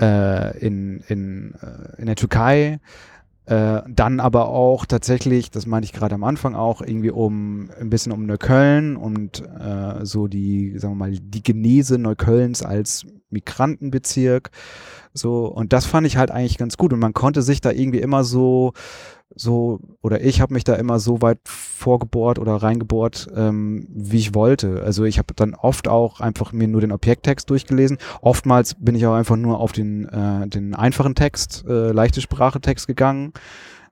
äh, in, in, äh, in der Türkei. Äh, dann aber auch tatsächlich, das meinte ich gerade am Anfang auch, irgendwie um ein bisschen um Neukölln und äh, so die, sagen wir mal, die Genese Neuköllns als Migrantenbezirk. So, und das fand ich halt eigentlich ganz gut. Und man konnte sich da irgendwie immer so, so, oder ich habe mich da immer so weit vorgebohrt oder reingebohrt, ähm, wie ich wollte. Also ich habe dann oft auch einfach mir nur den Objekttext durchgelesen. Oftmals bin ich auch einfach nur auf den, äh, den einfachen Text, äh, leichte Sprache-Text gegangen.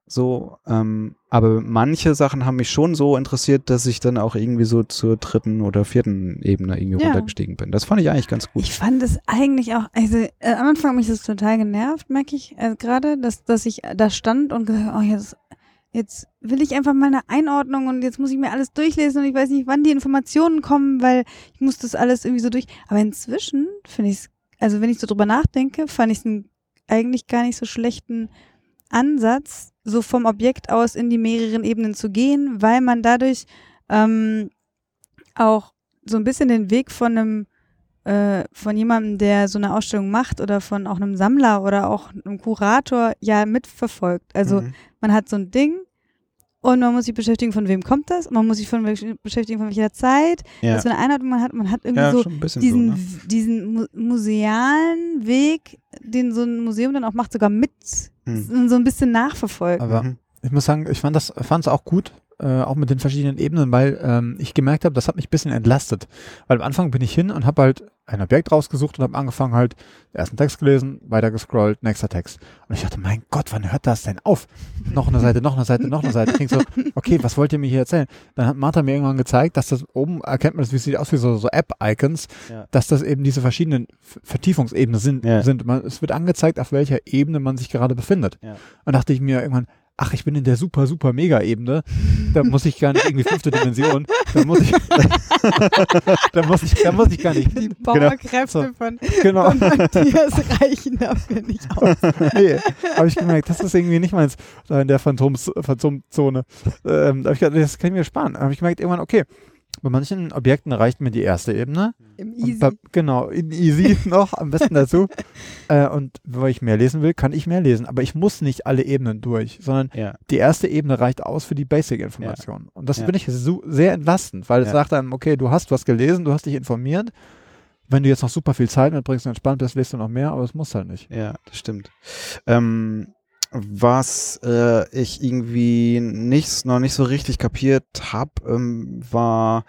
So, ähm, aber manche Sachen haben mich schon so interessiert, dass ich dann auch irgendwie so zur dritten oder vierten Ebene irgendwie Ja. runtergestiegen bin. Das fand ich eigentlich ganz gut. Ich fand es eigentlich auch, also äh, am Anfang hat mich das total genervt, merke ich äh, gerade, dass, dass ich da stand und gesagt, oh, jetzt, jetzt will ich einfach mal eine Einordnung und jetzt muss ich mir alles durchlesen und ich weiß nicht, wann die Informationen kommen, weil ich muss das alles irgendwie so durch. Aber inzwischen finde ich es, also wenn ich so drüber nachdenke, fand ich es eigentlich gar nicht so schlechten Ansatz, so vom Objekt aus in die mehreren Ebenen zu gehen, weil man dadurch ähm, auch so ein bisschen den Weg von einem äh, von jemandem, der so eine Ausstellung macht oder von auch einem Sammler oder auch einem Kurator ja mitverfolgt. Also Mhm. man hat so ein Ding und man muss sich beschäftigen, von wem kommt das, und man muss sich von beschäftigen, von welcher Zeit, ja. was für eine Einordnung man hat. Man hat irgendwie ja, so diesen, so, ne? diesen mu musealen Weg, den so ein Museum dann auch macht, sogar mit Hm. so ein bisschen nachverfolgt. Aber Mhm. ich muss sagen, ich fand das, fand es auch gut, äh, auch mit den verschiedenen Ebenen, weil ähm, ich gemerkt habe, das hat mich ein bisschen entlastet. Weil am Anfang bin ich hin und habe halt ein Objekt rausgesucht und habe angefangen halt ersten Text gelesen, weiter gescrollt, nächster Text. Und ich dachte, mein Gott, wann hört das denn auf? Noch eine Seite, noch eine Seite, noch eine Seite. Ich denk so, okay, was wollt ihr mir hier erzählen? Dann hat Martha mir irgendwann gezeigt, dass das oben erkennt man das, wie es sieht aus wie so, so App-Icons, Ja. dass das eben diese verschiedenen Vertiefungsebenen sind. Ja. sind. Man, es wird angezeigt, auf welcher Ebene man sich gerade befindet. Ja. Und dachte ich mir irgendwann, ach, ich bin in der super, super Mega-Ebene. Da muss ich gar nicht irgendwie fünfte Dimension. Da muss ich, da muss ich, da muss ich gar nicht. Die Powerkräfte So. von, Genau. von Matthias reichen dafür nicht aus. nee, habe ich gemerkt, das ist irgendwie nicht meins, da in der Phantoms, Phantomzone. Ähm, da hab ich gedacht, das kann ich mir sparen. Da habe ich gemerkt, irgendwann, okay, bei manchen Objekten reicht mir die erste Ebene. Im Easy. bei, genau, in easy noch, am besten dazu. Äh, und weil ich mehr lesen will, kann ich mehr lesen. Aber ich muss nicht alle Ebenen durch, sondern Ja. die erste Ebene reicht aus für die Basic-Information. Und das Ja. finde ich so, sehr entlastend, weil es Ja. sagt einem, okay, du hast was gelesen, du hast dich informiert. Wenn du jetzt noch super viel Zeit mitbringst und entspannt bist, lest du noch mehr, aber es muss halt nicht. Ja, das stimmt. Ähm, was äh, ich irgendwie nicht, noch nicht so richtig kapiert habe, ähm, war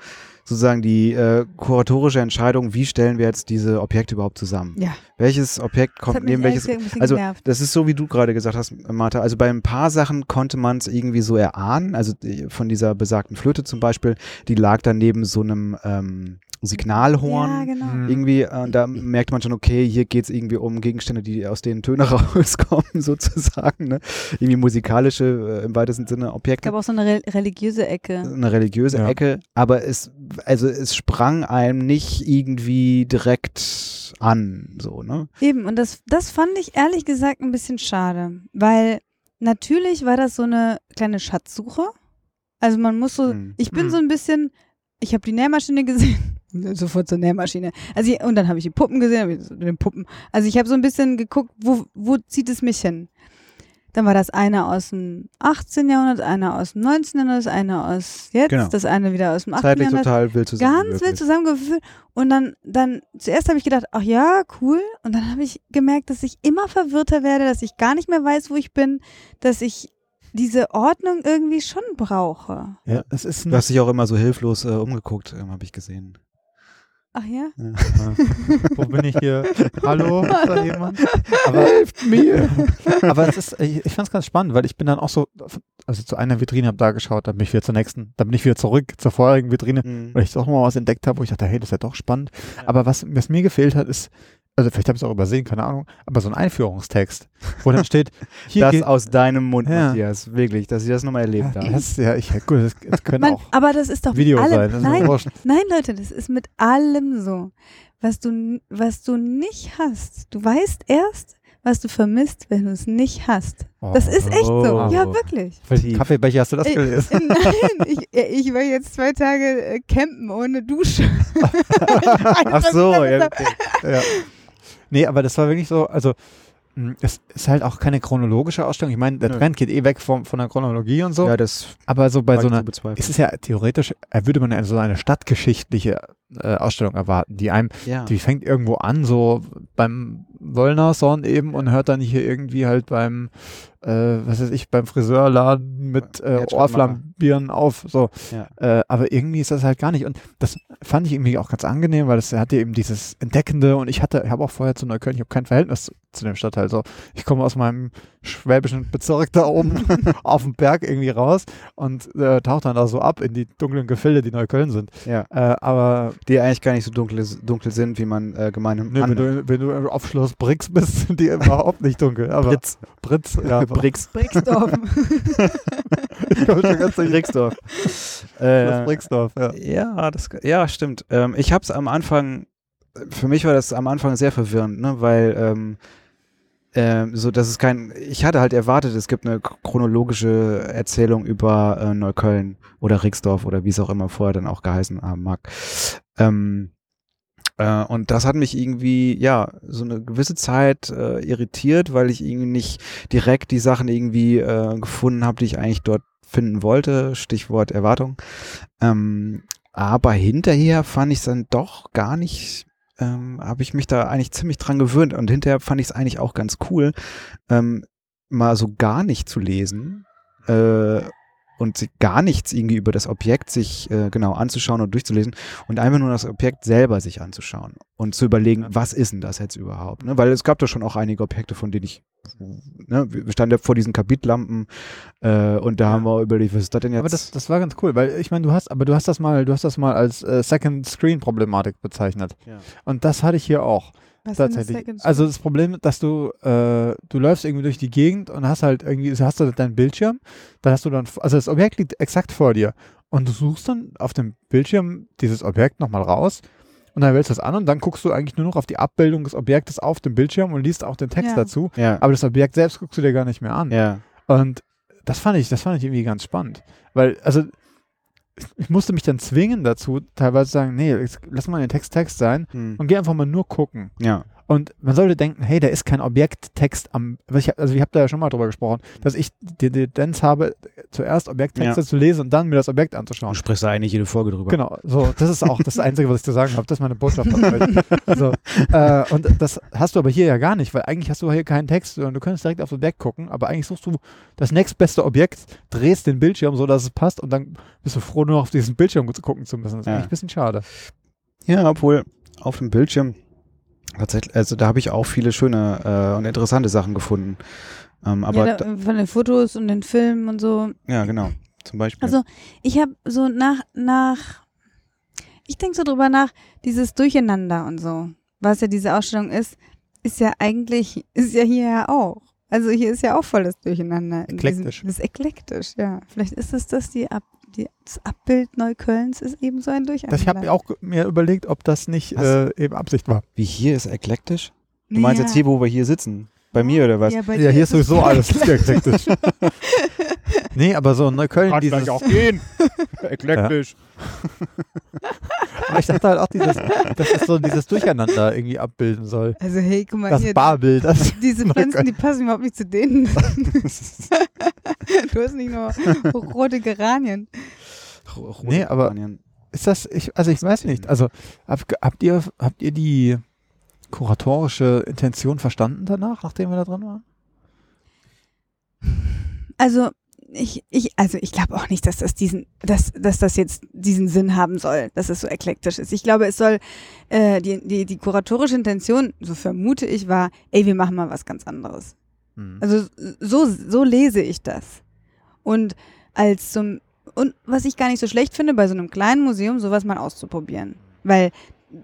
sozusagen die äh, kuratorische Entscheidung, wie stellen wir jetzt diese Objekte überhaupt zusammen? Ja, Welches Objekt kommt neben welches also genervt. das ist so, wie du gerade gesagt hast, Martha. Also bei ein paar Sachen konnte man es irgendwie so erahnen. Also von dieser besagten Flöte zum Beispiel, die lag dann neben so einem ähm, Signalhorn. Ja, genau. Mhm. Irgendwie, äh, da merkt man schon, okay, hier geht es irgendwie um Gegenstände, die aus denen Töne rauskommen, sozusagen. Ne? Irgendwie musikalische, äh, im weitesten Sinne Es Objekte. gab auch so eine re religiöse Ecke. Eine religiöse Ja. Ecke, aber es, also es sprang einem nicht irgendwie direkt an, so, ne? Eben, und das, das fand ich ehrlich gesagt ein bisschen schade, weil natürlich war das so eine kleine Schatzsuche. Also man muss so, Hm. ich bin Hm. so ein bisschen, ich habe die Nähmaschine gesehen, sofort zur Nähmaschine. Also ich, und dann habe ich die Puppen gesehen, den Puppen. Also ich habe so ein bisschen geguckt, wo, wo zieht es mich hin? Dann war das eine aus dem 18. Jahrhundert, eine aus dem 19. Jahrhundert, das eine aus jetzt, Genau. das eine wieder aus dem 18. Zeitlich Jahrhundert. total wild zusammen. Ganz wild zusammengeführt. Und dann, dann, zuerst habe ich gedacht, ach ja, cool. Und dann habe ich gemerkt, dass ich immer verwirrter werde, dass ich gar nicht mehr weiß, wo ich bin, dass ich diese Ordnung irgendwie schon brauche. Ja, es ist ein, Du hast dich auch immer so hilflos äh, umgeguckt, ähm, habe ich gesehen. Ach ja? wo bin ich hier? Hallo, ist da jemand? Aber, Hilft mir! Aber es ist, ich, ich fand es ganz spannend, weil ich bin dann auch so, also zu einer Vitrine habe da geschaut, dann bin ich wieder zur nächsten, dann bin ich wieder zurück zur vorherigen Vitrine, Mhm. weil ich doch mal was entdeckt habe, wo ich dachte, hey, das ist ja doch spannend. Aber was, was mir gefehlt hat, ist, also vielleicht habe ich es auch übersehen, keine Ahnung, aber so ein Einführungstext, wo dann steht, hier Das geht, aus deinem Mund, Ja. Matthias. Wirklich, dass ich das nochmal erlebt ja, habe. das, ja, ich, ja, gut, das, das können Man, auch aber das ist doch Video mit allem. sein, Nein, nein, Leute, das ist mit allem so. Was du, was du nicht hast, du weißt erst, was du vermisst, wenn du es nicht hast. Das ist echt so. Oh. Ja, wirklich. Kaffeebecher hast du das gelesen? Nein, ich, äh, ich war jetzt zwei Tage äh, campen ohne Dusche. Ach so, ja, okay. ja. Nee, aber das war wirklich so, also mh, es ist halt auch keine chronologische Ausstellung. Ich meine, der Nö. Trend geht eh weg vom, von der Chronologie und so. ja, das aber so bei so einer, bezweifeln. es ist ja theoretisch, äh, würde man ja so eine stadtgeschichtliche äh, Ausstellung erwarten, die einem, ja. die fängt irgendwo an, so beim Wollnerson eben und hört dann hier irgendwie halt beim, äh, was weiß ich, beim Friseurladen mit äh, Herzschrittmacher. Ohrflambieren auf, so. Ja. Äh, aber irgendwie ist das halt gar nicht. Und das fand ich irgendwie auch ganz angenehm, weil es hatte eben dieses Entdeckende und ich hatte, ich habe auch vorher zu Neukölln, ich habe kein Verhältnis zu, zu dem Stadtteil. So, ich komme aus meinem schwäbischen Bezirk da oben auf dem Berg irgendwie raus und äh, tauche dann da so ab in die dunklen Gefilde, die Neukölln sind. ja. Äh, aber Die eigentlich gar nicht so dunkel, dunkel sind, wie man äh, gemeinhin ne, wenn, du, wenn du auf Schloss Brix bist, sind die überhaupt nicht dunkel. Aber Britz. Britz, ja. Brix. Brixdorf. ich komme schon ganz durch Brixdorf. Schloss äh, Brixdorf, ja. Ja, das, ja, stimmt. Ähm, ich habe es am Anfang, für mich war das am Anfang sehr verwirrend, ne, weil ähm, ähm, so, dass es kein, ich hatte halt erwartet, es gibt eine chronologische Erzählung über äh, Neukölln oder Rixdorf oder wie es auch immer vorher dann auch geheißen haben mag. Ähm, äh, und das hat mich irgendwie, ja, so eine gewisse Zeit äh, irritiert, weil ich irgendwie nicht direkt die Sachen irgendwie äh, gefunden habe, die ich eigentlich dort finden wollte. Stichwort Erwartung. Ähm, aber hinterher fand ich es dann doch gar nicht, ähm, habe ich mich da eigentlich ziemlich dran gewöhnt. Und hinterher fand ich es eigentlich auch ganz cool, ähm, mal so gar nicht zu lesen. Äh, und gar nichts irgendwie über das Objekt sich äh, genau anzuschauen und durchzulesen und einfach nur das Objekt selber sich anzuschauen und zu überlegen, was ist denn das jetzt überhaupt? Ne? Weil es gab da schon auch einige Objekte, von denen ich, ne, wir standen ja vor diesen Kapitlampen äh, und da haben wir überlegt, was ist das denn jetzt? Aber das, das war ganz cool, weil ich meine, du hast, aber du hast das mal, du hast das mal als äh, Second Screen Problematik bezeichnet. Ja. Und das hatte ich hier auch. Was das tatsächlich. Also das Problem, dass du, äh, du läufst irgendwie durch die Gegend und hast halt irgendwie, hast du deinen Bildschirm, dann hast du dann, also das Objekt liegt exakt vor dir und du suchst dann auf dem Bildschirm dieses Objekt nochmal raus und dann wählst du es an und dann guckst du eigentlich nur noch auf die Abbildung des Objektes auf dem Bildschirm und liest auch den Text Ja. dazu, ja, aber das Objekt selbst guckst du dir gar nicht mehr an. ja, Und das fand ich, das fand ich irgendwie ganz spannend. Weil, also, ich musste mich dann zwingen dazu, teilweise zu sagen, nee, lass mal den Text Text sein hm. und geh einfach mal nur gucken. ja, Und man sollte denken, hey, da ist kein Objekttext am, ich, also ich habe da ja schon mal drüber gesprochen, dass ich die Tendenz habe, zuerst Objekttexte zu lesen und dann mir das Objekt du anzuschauen. sprichst da eigentlich jede Folge drüber. Genau, so, das ist auch das Einzige, was ich zu sagen habe. Das ist meine Botschaft. an euch. so, äh, und das hast du aber hier ja gar nicht, weil eigentlich hast du hier keinen Text, sondern du könntest direkt aufs Objekt gucken, aber eigentlich suchst du das nächstbeste Objekt, drehst den Bildschirm so, dass es passt und dann bist du froh, nur auf diesen Bildschirm zu gucken zu müssen. Das ist Ja. eigentlich ein bisschen schade. Ja, obwohl auf dem Bildschirm tatsächlich, also da habe ich auch viele schöne äh, und interessante Sachen gefunden. Ähm, aber ja, da, von den Fotos und den Filmen und so. ja, genau. Zum Beispiel. Also ich habe so nach, nach, ich denke so drüber nach, dieses Durcheinander und so, was ja diese Ausstellung ist, ist ja eigentlich, ist ja hier ja auch. Also hier ist ja auch voll das Durcheinander. in diesem- Eklektisch. Das ist eklektisch, ja. Vielleicht ist es das, die, Ab, die das Abbild Neuköllns ist eben so ein Durcheinander. Ich habe mir auch mir überlegt, ob das nicht äh, eben Absicht war. Wie hier ist eklektisch? Du meinst Ja. jetzt hier, wo wir hier sitzen? Bei mir oder was? Ja, Ja, hier ist es sowieso alles eklektisch. Nee, aber so in Neukölln Kann dieses, auch gehen. Eklektisch. aber ich dachte halt auch dieses, dass es so dieses Durcheinander irgendwie abbilden soll. Also hey, guck mal Das hier. Barbild, das Diese Pflanzen, die passen überhaupt nicht zu denen. du hast nicht nur rote Geranien. Nee, aber- ist das, ich, also ich weiß nicht, also hab, habt ihr, habt ihr die kuratorische Intention verstanden danach, nachdem wir da drin waren? Also ich, ich, also ich glaube auch nicht, dass das diesen, dass, dass das jetzt diesen Sinn haben soll, dass es so eklektisch ist. Ich glaube, es soll äh, die, die, die kuratorische Intention, so vermute ich, war, ey, wir machen mal was ganz anderes. Hm. Also so, so lese ich das. Und als zum und was ich gar nicht so schlecht finde, bei so einem kleinen Museum sowas mal auszuprobieren. Weil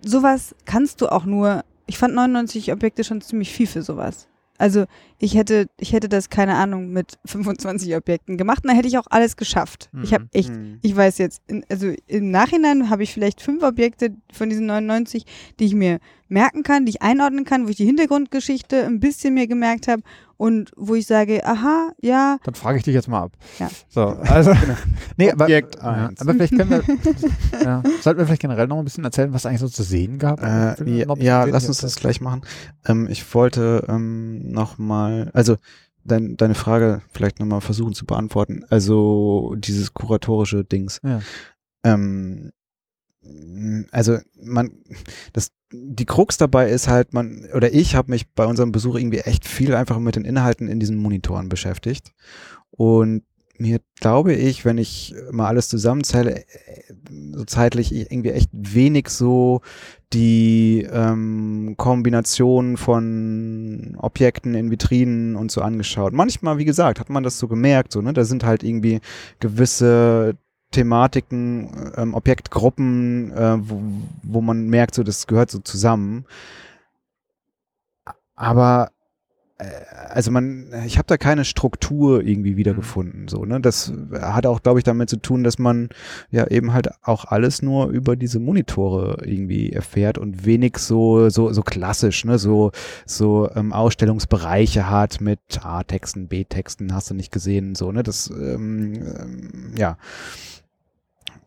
sowas kannst du auch nur, ich fand 99 Objekte schon ziemlich viel für sowas. Also ich hätte, ich hätte das, keine Ahnung, mit 25 Objekten gemacht und dann hätte ich auch alles geschafft. Ich habe Mhm. echt, ich weiß jetzt, in, also im Nachhinein habe ich vielleicht fünf Objekte von diesen 99, die ich mir merken kann, die ich einordnen kann, wo ich die Hintergrundgeschichte ein bisschen mir gemerkt habe und wo ich sage, aha, ja, Dann frage ich dich jetzt mal ab. Ja. So, also, nee, aber, Objekt ja, eins. aber vielleicht können wir, ja, sollten wir vielleicht generell noch ein bisschen erzählen, was eigentlich so zu sehen gab? Äh, ja, ja lass uns das gleich machen. Ähm, ich wollte ähm, nochmal, also dein, deine Frage vielleicht nochmal versuchen zu beantworten. Also dieses kuratorische Dings. Ja. Ähm, also man, das, die Krux dabei ist halt, man, oder ich habe mich bei unserem Besuch irgendwie echt viel einfach mit den Inhalten in diesen Monitoren beschäftigt. Und mir glaube ich, wenn ich mal alles zusammenzähle, äh, so zeitlich irgendwie echt wenig so die ähm, Kombination von Objekten in Vitrinen und so angeschaut. Manchmal, wie gesagt, hat man das so gemerkt, so, ne? Da sind halt irgendwie gewisse Thematiken, ähm, Objektgruppen, äh, wo, wo man merkt, so, das gehört so zusammen. Aber äh, also man, ich habe da keine Struktur irgendwie wiedergefunden. So, ne? Das hat auch, glaube ich, damit zu tun, dass man ja eben halt auch alles nur über diese Monitore irgendwie erfährt und wenig so, so, so klassisch, ne? So, so ähm, Ausstellungsbereiche hat mit A-Texten, B-Texten, hast du nicht gesehen, so, ne? Das ähm, ähm, ja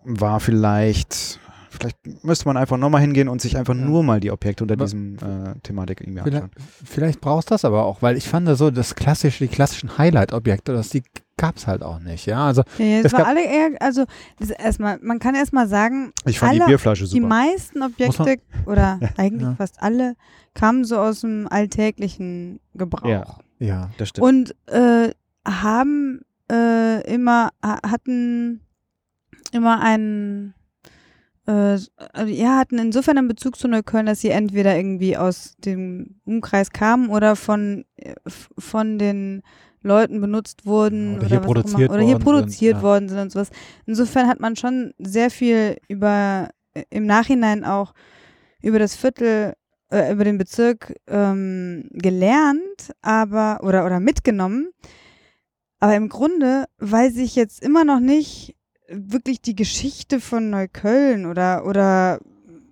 war vielleicht. Vielleicht müsste man einfach nochmal hingehen und sich einfach Ja. nur mal die Objekte unter Aber- diesem äh, Thematik irgendwie Vielleicht, anschauen. vielleicht brauchst du das aber auch, weil ich fand so das klassische, die klassischen Highlight-Objekte, das die gab's halt auch nicht, ja. Also Ja, ja, Es das war alle eher, also das ist erstmal, man kann erstmal sagen, Ich fand die alle- Bierflasche die super. meisten Objekte oder eigentlich Ja. fast alle kamen so aus dem alltäglichen Gebrauch. Ja. ja, Das stimmt. Und äh, haben äh, immer, ha- hatten immer einen, äh, also, ja, hatten insofern einen Bezug zu Neukölln, dass sie entweder irgendwie aus dem Umkreis kamen oder von, äh, von den Leuten benutzt wurden Oder hier was auch immer. produziert oder hier worden produziert sind, worden sind und sowas. Insofern hat man schon sehr viel über äh, im Nachhinein auch über das Viertel, äh, über den Bezirk ähm, gelernt, aber oder oder mitgenommen. Aber im Grunde weiß ich jetzt immer noch nicht wirklich die Geschichte von Neukölln oder oder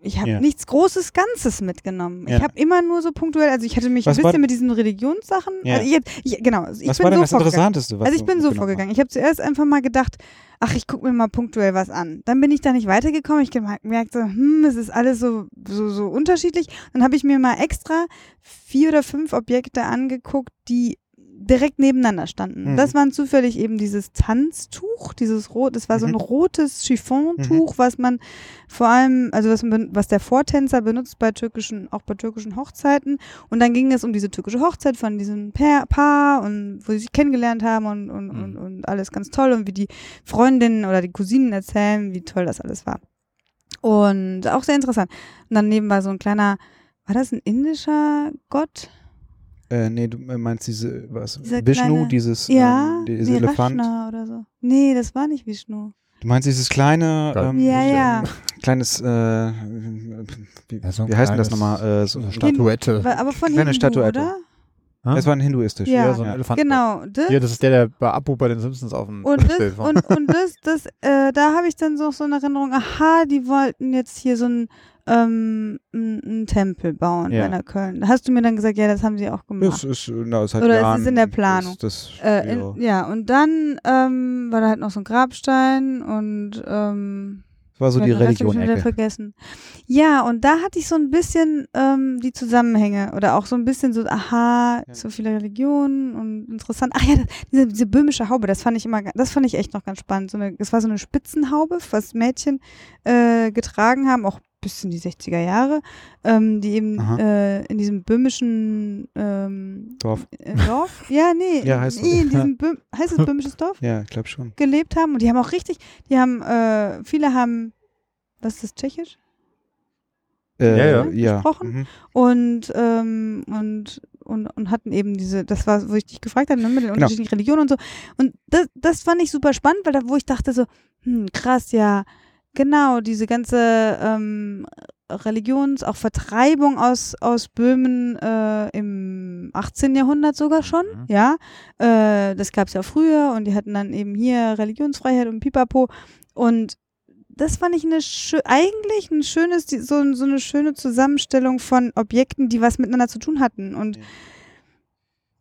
ich habe Ja. nichts Großes Ganzes mitgenommen. Ja. Ich habe immer nur so punktuell, also ich hatte mich Was ein bisschen mit diesen Religionssachen, Ja. also ich, ich, genau, ich was bin war denn so das vorgegangen. Interessanteste? Also ich bin so vorgegangen. Ich habe zuerst einfach mal gedacht, ach, ich gucke mir mal punktuell was an. Dann bin ich da nicht weitergekommen. Ich gem- gemerkt so, hm, es ist alles so, so, so unterschiedlich. Dann habe ich mir mal extra vier oder fünf Objekte angeguckt, die direkt nebeneinander standen. Mhm. Das waren zufällig eben dieses Tanztuch, dieses rot, das war so ein Mhm. rotes Chiffontuch, was man vor allem, also was, man, was der Vortänzer benutzt bei türkischen, auch bei türkischen Hochzeiten. Und dann ging es um diese türkische Hochzeit von diesem Paar, Paar und wo sie sich kennengelernt haben und, und, Mhm. und, und alles ganz toll und wie die Freundinnen oder die Cousinen erzählen, wie toll das alles war. Und auch sehr interessant. Und daneben war so ein kleiner, war das ein indischer Gott? Äh, nee, du meinst diese, was? Dieser Vishnu, kleine- dieses, Ja, ähm, dieser nee, Elefant. Rashna oder so. Nee, das war nicht Vishnu. Du meinst dieses kleine, ähm, Ja, ja. kleines, äh, wie, Ja, so wie heißt denn das nochmal? Äh, so, eine Statuette. War aber von Kleine Hindu, Statuette. oder? Hä? Es war ein hinduistisch. Ja, Ja, so ein Elefant. Genau, das, Ja, das ist der, der bei Abu bei den Simpsons auf dem und das, Schild war. und, und das, das äh, da habe ich dann so, so eine Erinnerung, aha, die wollten jetzt hier so ein ähm, einen einen Tempel bauen Ja. Neukölln. Da hast du mir dann gesagt, ja, das haben sie auch gemacht. Das ist, na, seit Oder es ist Jahren in der Planung. ist Das, Äh, ja. in, ja, und dann ähm, war da halt noch so ein Grabstein und ähm, Das war so die wieder Religion-Ecke. vergessen. Ja, und da hatte ich so ein bisschen ähm, die Zusammenhänge oder auch so ein bisschen so, aha, Ja. so viele Religionen und interessant. Ach ja, das, diese, diese böhmische Haube, das fand ich immer, das fand ich echt noch ganz spannend. So eine, das war so eine Spitzenhaube, was Mädchen äh, getragen haben, auch bis in die 60er Jahre, ähm, die eben äh, in diesem böhmischen ähm, Dorf. äh, Dorf, ja, nee, Ja, heißt nee, in diesem Böhm, heißt es böhmisches Dorf? Ja, ich glaube schon. gelebt haben und die haben auch richtig, die haben, äh, viele haben, was ist das, Tschechisch? Äh, Ja, ja. ja. Gesprochen? Mhm. Und, ähm, und, und, und hatten eben diese, das war, wo ich dich gefragt habe, ne, mit den Genau. unterschiedlichen Religionen und so. Und das, das fand ich super spannend, weil da, wo ich dachte so, hm, krass, ja, genau, diese ganze ähm, Religions-, auch Vertreibung aus, aus Böhmen äh, im 18. Jahrhundert sogar schon, Mhm. ja. Äh, das gab es ja früher und die hatten dann eben hier Religionsfreiheit und Pipapo. Und das fand ich eine eigentlich ein schönes, so, so eine schöne Zusammenstellung von Objekten, die was miteinander zu tun hatten. Und Ja.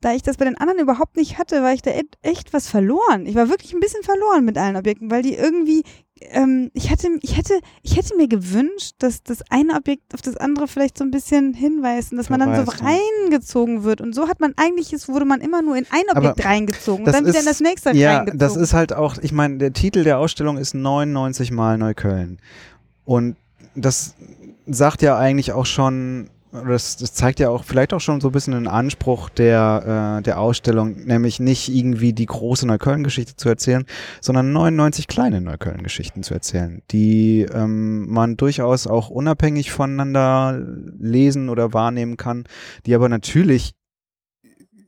Da ich das bei den anderen überhaupt nicht hatte, war ich da echt was verloren. Ich war wirklich ein bisschen verloren mit allen Objekten, weil die irgendwie, ähm, ich hatte, ich hätte, ich hätte mir gewünscht, dass das eine Objekt auf das andere vielleicht so ein bisschen hinweist und dass man dann so reingezogen wird. Und so hat man eigentlich, es wurde man immer nur in ein Aber Objekt reingezogen und dann wieder in ist- das nächste Ja, reingezogen. das ist halt auch, ich meine, der Titel der Ausstellung ist 99 Mal Neukölln. Und das sagt ja eigentlich auch schon, das, das zeigt ja auch vielleicht auch schon so ein bisschen einen Anspruch der, äh, der Ausstellung, nämlich nicht irgendwie die große Neukölln-Geschichte zu erzählen, sondern 99 kleine Neukölln-Geschichten zu erzählen, die ähm, man durchaus auch unabhängig voneinander lesen oder wahrnehmen kann, die aber natürlich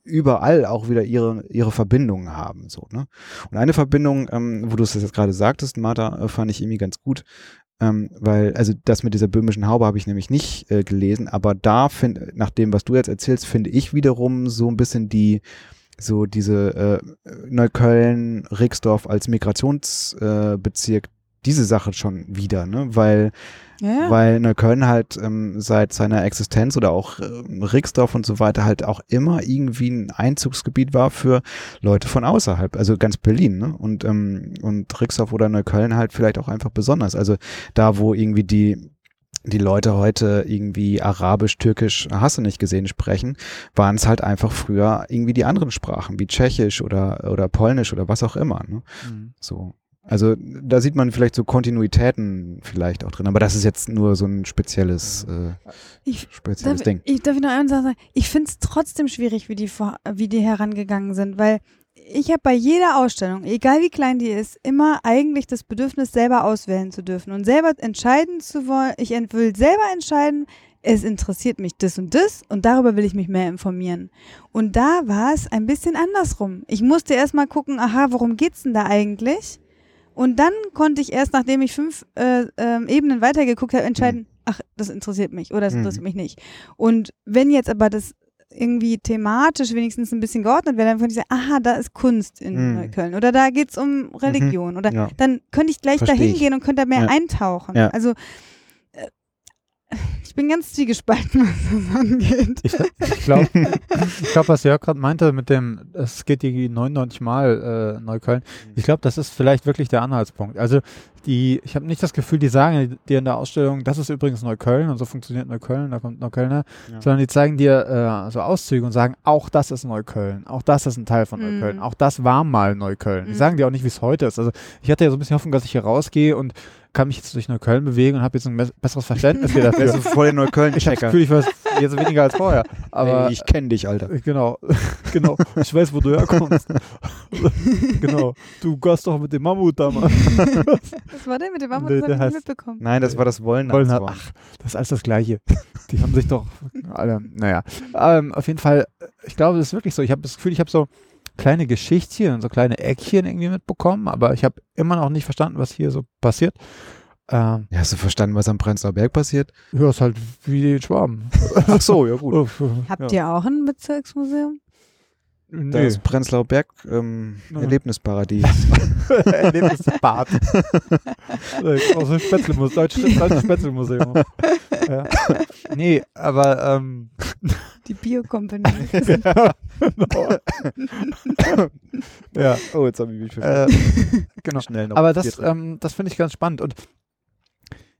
überall auch wieder ihre, ihre Verbindungen haben. So, ne? Und eine Verbindung, ähm, wo du es jetzt gerade sagtest, Martha, äh, fand ich irgendwie ganz gut. Ähm, weil, also das mit dieser böhmischen Haube habe ich nämlich nicht äh, gelesen, aber da finde, nach dem, was du jetzt erzählst, finde ich wiederum so ein bisschen die, so diese äh, Neukölln, Rixdorf als Migrationsbezirk, äh, diese Sache schon wieder, ne? Weil ja, ja. weil Neukölln halt ähm, seit seiner Existenz oder auch ähm, Rixdorf und so weiter halt auch immer irgendwie ein Einzugsgebiet war für Leute von außerhalb, also ganz Berlin, ne? Und, ähm, und Rixdorf oder Neukölln halt vielleicht auch einfach besonders. Also da, wo irgendwie die die Leute heute irgendwie Arabisch, Türkisch, hast du nicht gesehen, sprechen, waren es halt einfach früher irgendwie die anderen Sprachen, wie Tschechisch oder, oder Polnisch oder was auch immer. Ne? Mhm. So. Also da sieht man vielleicht so Kontinuitäten vielleicht auch drin, aber das ist jetzt nur so ein spezielles, äh, Ich, spezielles darf, Ding. Ich darf ich noch eine Sache sagen? Ich finde es trotzdem schwierig, wie die, wie die herangegangen sind, weil ich habe bei jeder Ausstellung, egal wie klein die ist, immer eigentlich das Bedürfnis, selber auswählen zu dürfen und selber entscheiden zu wollen. Ich will selber entscheiden, es interessiert mich das und das und darüber will ich mich mehr informieren. Und da war es ein bisschen andersrum. Ich musste erst mal gucken, aha, worum geht's denn da eigentlich? Und dann konnte ich erst, nachdem ich fünf äh, ähm, Ebenen weitergeguckt habe, entscheiden, ach, das interessiert mich oder das Mhm. interessiert mich nicht. Und wenn jetzt aber das irgendwie thematisch wenigstens ein bisschen geordnet wäre, dann könnte ich sagen, aha, da ist Kunst in Mhm. Neukölln oder da geht's um Religion oder Ja. dann könnte ich gleich Versteh dahin ich. gehen und könnte da mehr Ja. eintauchen. Ja. Also äh, ich bin ganz zwiegespalten, was das angeht. Ich, ich glaube, glaub, was Jörg gerade meinte mit dem, es geht die 99 Mal äh, Neukölln, ich glaube, das ist vielleicht wirklich der Anhaltspunkt. Also die, ich habe nicht das Gefühl, die sagen dir in der Ausstellung, das ist übrigens Neukölln und so funktioniert Neukölln, da kommt Neuköllner, Ja. sondern die zeigen dir äh, so Auszüge und sagen, auch das ist Neukölln, auch das ist ein Teil von Mhm. Neukölln, auch das war mal Neukölln. Die Mhm. sagen dir auch nicht, wie es heute ist. Also ich hatte ja so ein bisschen Hoffnung, dass ich hier rausgehe und kann mich jetzt durch Neukölln bewegen und habe jetzt ein besseres Verständnis hier dafür. Ich habe das Neukölln-Checker. Gefühl, ich weiß jetzt weniger als vorher. Aber Ey, ich kenne dich, Alter. Genau, genau. Ich weiß, wo du herkommst. genau. Du gehst doch mit dem Mammut damals. Was war denn mit dem Mammut? Nee, Das ich heißt- mitbekommen. Nein, das war das Wollen. Wollner. Ach, das ist alles das Gleiche. Die haben sich doch alle, naja. Ähm, auf jeden Fall, ich glaube, das ist wirklich so. Ich habe das Gefühl, ich habe so kleine Geschichtchen, so kleine Eckchen irgendwie mitbekommen, aber ich habe immer noch nicht verstanden, was hier so passiert. Ähm, Ja, hast du verstanden, was am Prenzlauer Berg passiert? ja, ist halt wie die Schwaben. Ach so, ja gut. Habt ja. ihr auch ein Bezirksmuseum? Das Prenzlauer Berg ähm, Ja. Erlebnisparadies. Erlebnisbad. Aus dem Spätzlemuseum, Deutsches, Deutsches Spätzlemuseum. Ja. Nee, aber ähm, Die Bio-Company. genau. ja, oh, jetzt habe ich mich äh, genau. schnell noch Aber das, ähm, das finde ich ganz spannend und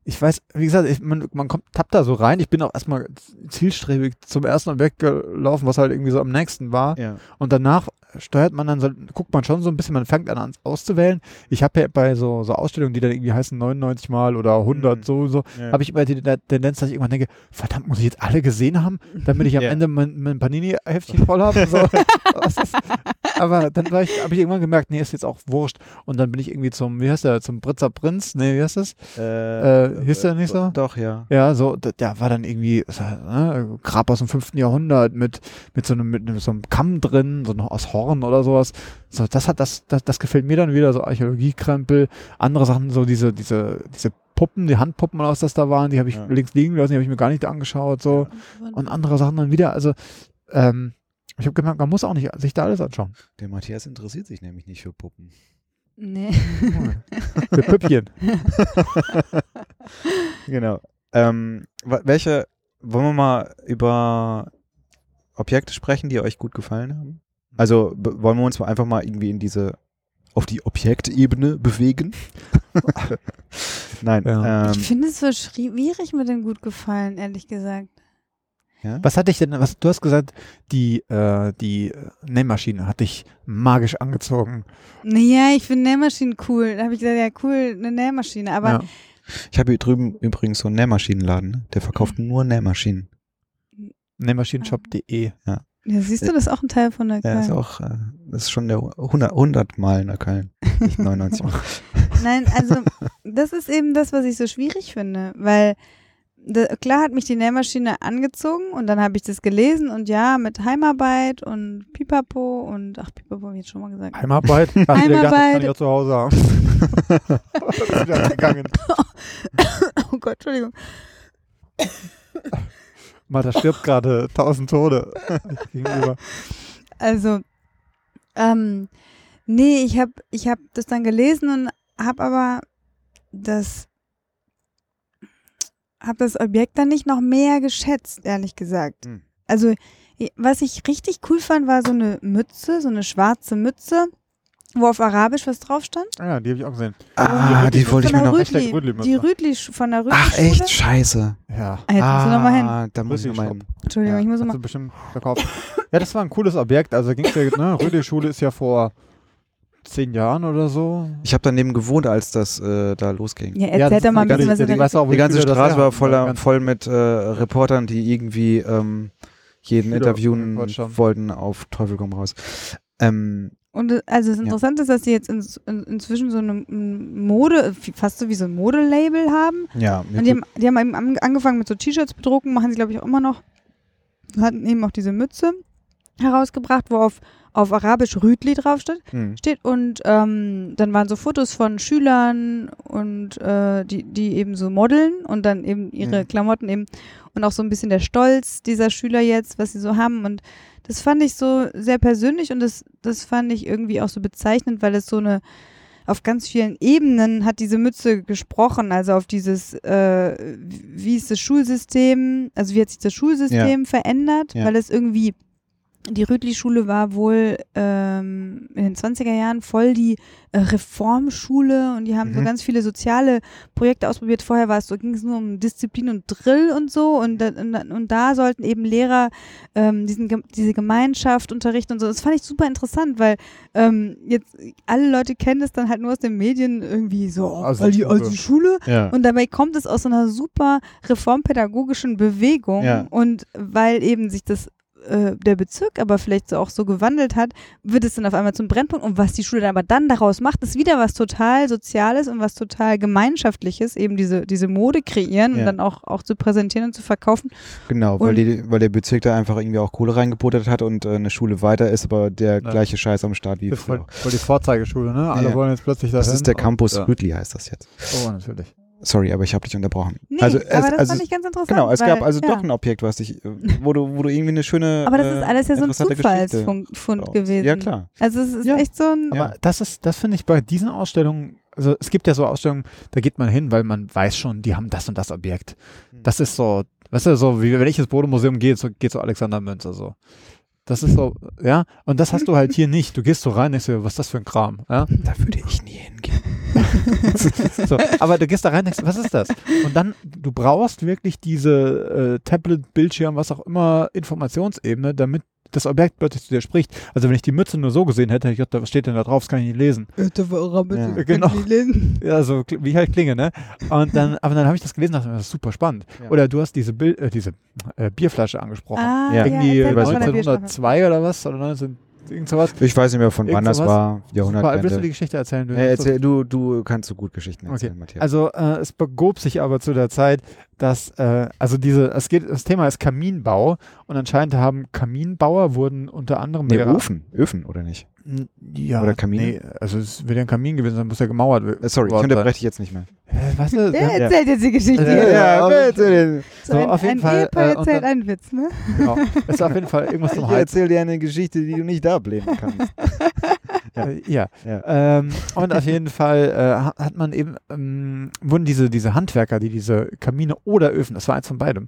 ich weiß, wie gesagt, ich, man, man kommt, tappt da so rein. Ich bin auch erstmal zielstrebig zum ersten Objekt gelaufen, was halt irgendwie so am nächsten war. ja. Und danach steuert man dann, so, guckt man schon so ein bisschen, man fängt an, an auszuwählen. Ich habe ja bei so, so Ausstellungen, die dann irgendwie heißen 99 Mal oder 100 Mhm. so, so, Ja. habe ich immer die die Tendenz, dass ich irgendwann denke, verdammt, muss ich jetzt alle gesehen haben, damit ich am Ja. Ende mein, mein Panini-Heftchen voll habe? So. Das ist- aber dann habe ich irgendwann gemerkt, nee, ist jetzt auch wurscht. Und dann bin ich irgendwie zum, wie heißt der, zum Britzer Prinz? Nee, wie heißt das? Äh, hieß der nicht so? Doch, ja. Ja, so, der war dann irgendwie, so, ne, Grab aus dem 5. Jahrhundert mit, mit so einem, mit, einem- so einem Kamm drin, so noch aus Horn oder sowas. So, das hat, das, das, das gefällt mir dann wieder, so Archäologiekrempel. Andere Sachen, so diese, diese, diese Puppen, die Handpuppen oder was das da waren, die habe ich Ja. links liegen lassen, die habe ich mir gar nicht angeschaut, so. Und andere Sachen dann wieder, also, ähm, ich habe gemerkt, man muss auch nicht sich da alles anschauen. Der Matthias interessiert sich nämlich nicht für Puppen. Nee. Für Püppchen. Genau. Ähm, welche, wollen wir mal über Objekte sprechen, die euch gut gefallen haben? Also wollen wir uns mal einfach mal irgendwie in diese, auf die Objektebene bewegen? Nein. Ja. Ähm, Ich finde es so schwierig mit dem gut gefallen, ehrlich gesagt. Ja? Was hatte ich denn, was, du hast gesagt, die, äh, die äh, Nähmaschine hat dich magisch angezogen. Naja, ich finde Nähmaschinen cool. Da habe ich gesagt, ja cool, eine Nähmaschine. Aber ja. Ich habe hier drüben übrigens so einen Nähmaschinenladen, ne? der verkauft nur Nähmaschinen. Nähmaschinenshop.de. ja, siehst du, das ist auch ein Teil von der Ja, ist Köln. auch, äh, das ist schon der 100, 100 Mal in der Köln, nicht 99 Mal. Nein, also das ist eben das, was ich so schwierig finde, weil da, klar hat mich die Nähmaschine angezogen und dann habe ich das gelesen und ja, mit Heimarbeit und Pipapo und ach, Pipapo habe ich jetzt schon mal gesagt. Heimarbeit. Dir gedacht, kann Heimarbeit. ich auch zu Hause haben. Oh Gott, Entschuldigung. Martha stirbt gerade tausend Tode gegenüber. Also, ähm, nee, ich habe ich hab das dann gelesen und habe aber das habe das Objekt dann nicht noch mehr geschätzt, ehrlich gesagt. Hm. Also, was ich richtig cool fand, war so eine Mütze, so eine schwarze Mütze, wo auf Arabisch was drauf stand. Ah ja, die habe ich auch gesehen. Ah, die wollte ich mir noch. Rütli, Rütli-Mütze. die Rütli sch- von der Rütli Ach echt, scheiße. Ja. Ah, jetzt musst du noch mal hin. Ah, da muss ich noch mal hin. Entschuldigung, Ja. ich muss noch Hast mal. du bestimmt verkauft. Ja, das war ein cooles Objekt. Also ging's ja, ne? Rödel-Schule ist ja vor zehn Jahren oder so. Ich habe daneben gewohnt, als das äh, da losging. Ja, Ja, erzähl doch mal ein bisschen, was die, die, auch, Die ganze Straße war voller, voll mit äh, Reportern, die irgendwie ähm, jeden Schüler interviewen wollten auf Teufel komm raus. Ähm, Und äh, also das Ja. Interessante ist, dass sie jetzt ins, in, inzwischen so eine Mode, fast so wie so ein Modelabel haben. ja, Und die haben, die haben eben an- angefangen mit so T-Shirts bedrucken, machen sie glaube ich auch immer noch. Hatten eben auch diese Mütze herausgebracht, wo auf, auf Arabisch Rütli draufsteht. hm. Steht und ähm, dann waren so Fotos von Schülern und äh, die, die eben so modeln und dann eben ihre Mhm. Klamotten eben und auch so ein bisschen der Stolz dieser Schüler jetzt, was sie so haben und das fand ich so sehr persönlich und das, das fand ich irgendwie auch so bezeichnend, weil es so eine auf ganz vielen Ebenen hat diese Mütze gesprochen, also auf dieses, äh, wie ist das Schulsystem, also wie hat sich das Schulsystem verändert, Ja. weil es irgendwie die Rütli-Schule war wohl ähm, in den 20er Jahren voll die äh, Reformschule und die haben so Mhm. ganz viele soziale Projekte ausprobiert. Vorher war es so, ging es nur um Disziplin und Drill und so und, da- und, da- und da sollten eben Lehrer ähm, diesen, diese Gemeinschaft unterrichten und so. Das fand ich super interessant, weil ähm, jetzt alle Leute kennen es dann halt nur aus den Medien irgendwie so, oh, Aus weil der die Schule. alte Schule Ja. und dabei kommt es aus so einer super reformpädagogischen Bewegung Ja. und weil eben sich das äh, der Bezirk aber vielleicht so auch so gewandelt hat, wird es dann auf einmal zum Brennpunkt und was die Schule dann aber dann daraus macht, ist wieder was total Soziales und was total Gemeinschaftliches, eben diese, diese Mode kreieren und Ja. dann auch, auch zu präsentieren und zu verkaufen. Genau, weil, Und- die, weil der Bezirk da einfach irgendwie auch Kohle reingebuttert hat und äh, eine Schule weiter ist, aber der Ja. gleiche Scheiß am Start wie Das voll, früher. voll die Vorzeigeschule, ne? Alle Ja. wollen jetzt plötzlich Das dahin ist der und, Campus ja. Rütli, heißt das jetzt. Oh, natürlich. Sorry, aber ich habe dich unterbrochen. Nee, also, aber es, das also fand ich ganz interessant. genau, es weil, gab also ja. doch ein Objekt, was dich, äh, wo du, wo du irgendwie eine schöne. Aber das äh, ist alles ja so ein Zufallsfund gewesen. Ja, klar. Also es ist Ja. echt so ein. Ja. Aber das ist, das finde ich bei diesen Ausstellungen, also es gibt ja so Ausstellungen, da geht man hin, weil man weiß schon, die haben das und das Objekt. Hm. Das ist so, weißt du, so wie wenn ich ins Bodemuseum gehe, so, geht so Alexander Münzer so. Das ist so, ja, und das hast du halt hier nicht. Du gehst so rein, denkst dir, was ist das für ein Kram, ja? Da würde ich nie hingehen. So, aber du gehst da rein, denkst, was ist das? Und dann, du brauchst wirklich diese äh, Tablet, Bildschirm, was auch immer, Informationsebene, damit das Objekt plötzlich zu dir spricht. Also wenn ich die Mütze nur so gesehen hätte, hätte ich gedacht, was steht denn da drauf? Das kann ich nicht lesen. Ja. Genau. Ja, so wie ich halt klinge, ne? Und dann, aber dann habe ich das gelesen und dachte, das ist super spannend. Ja. Oder du hast diese, Bild, äh, diese äh, Bierflasche angesprochen. Ah, Ja. Irgendwie der 1902 oder was? Oder 19, irgend sowas. Ich weiß nicht mehr, von wann das war. Super, willst du Jahrhundertwende. die Geschichte erzählen? Ja, erzähl, du, du kannst so gut Geschichten erzählen, Okay. Matthias. Also äh, es begob sich aber zu der Zeit, dass äh, also diese es geht das Thema ist Kaminbau und anscheinend haben Kaminbauer wurden unter anderem nee, Öfen. Öfen, oder nicht? Ja, Oder Kamine? Nee, also es wird ja ein Kamin gewesen sein, muss ja gemauert werden. Äh, sorry, ich unterbreche dich jetzt nicht mehr. Äh, du, Der ja, erzählt jetzt die Geschichte. Ja, ja, wer erzählt So, So, ein, auf jeden ein Fall, Ehepaar äh, erzählt dann- einen Witz, ne? genau. Es ist auf jeden Fall irgendwas zum Ich erzähle dir eine Geschichte, die du nicht ablehnen kannst. Ja. Äh, ja. Ja. Ähm, und auf jeden Fall äh, ha- hat man eben, ähm, wurden diese, diese Handwerker, die diese Kamine oder Öfen, das war eins von beidem,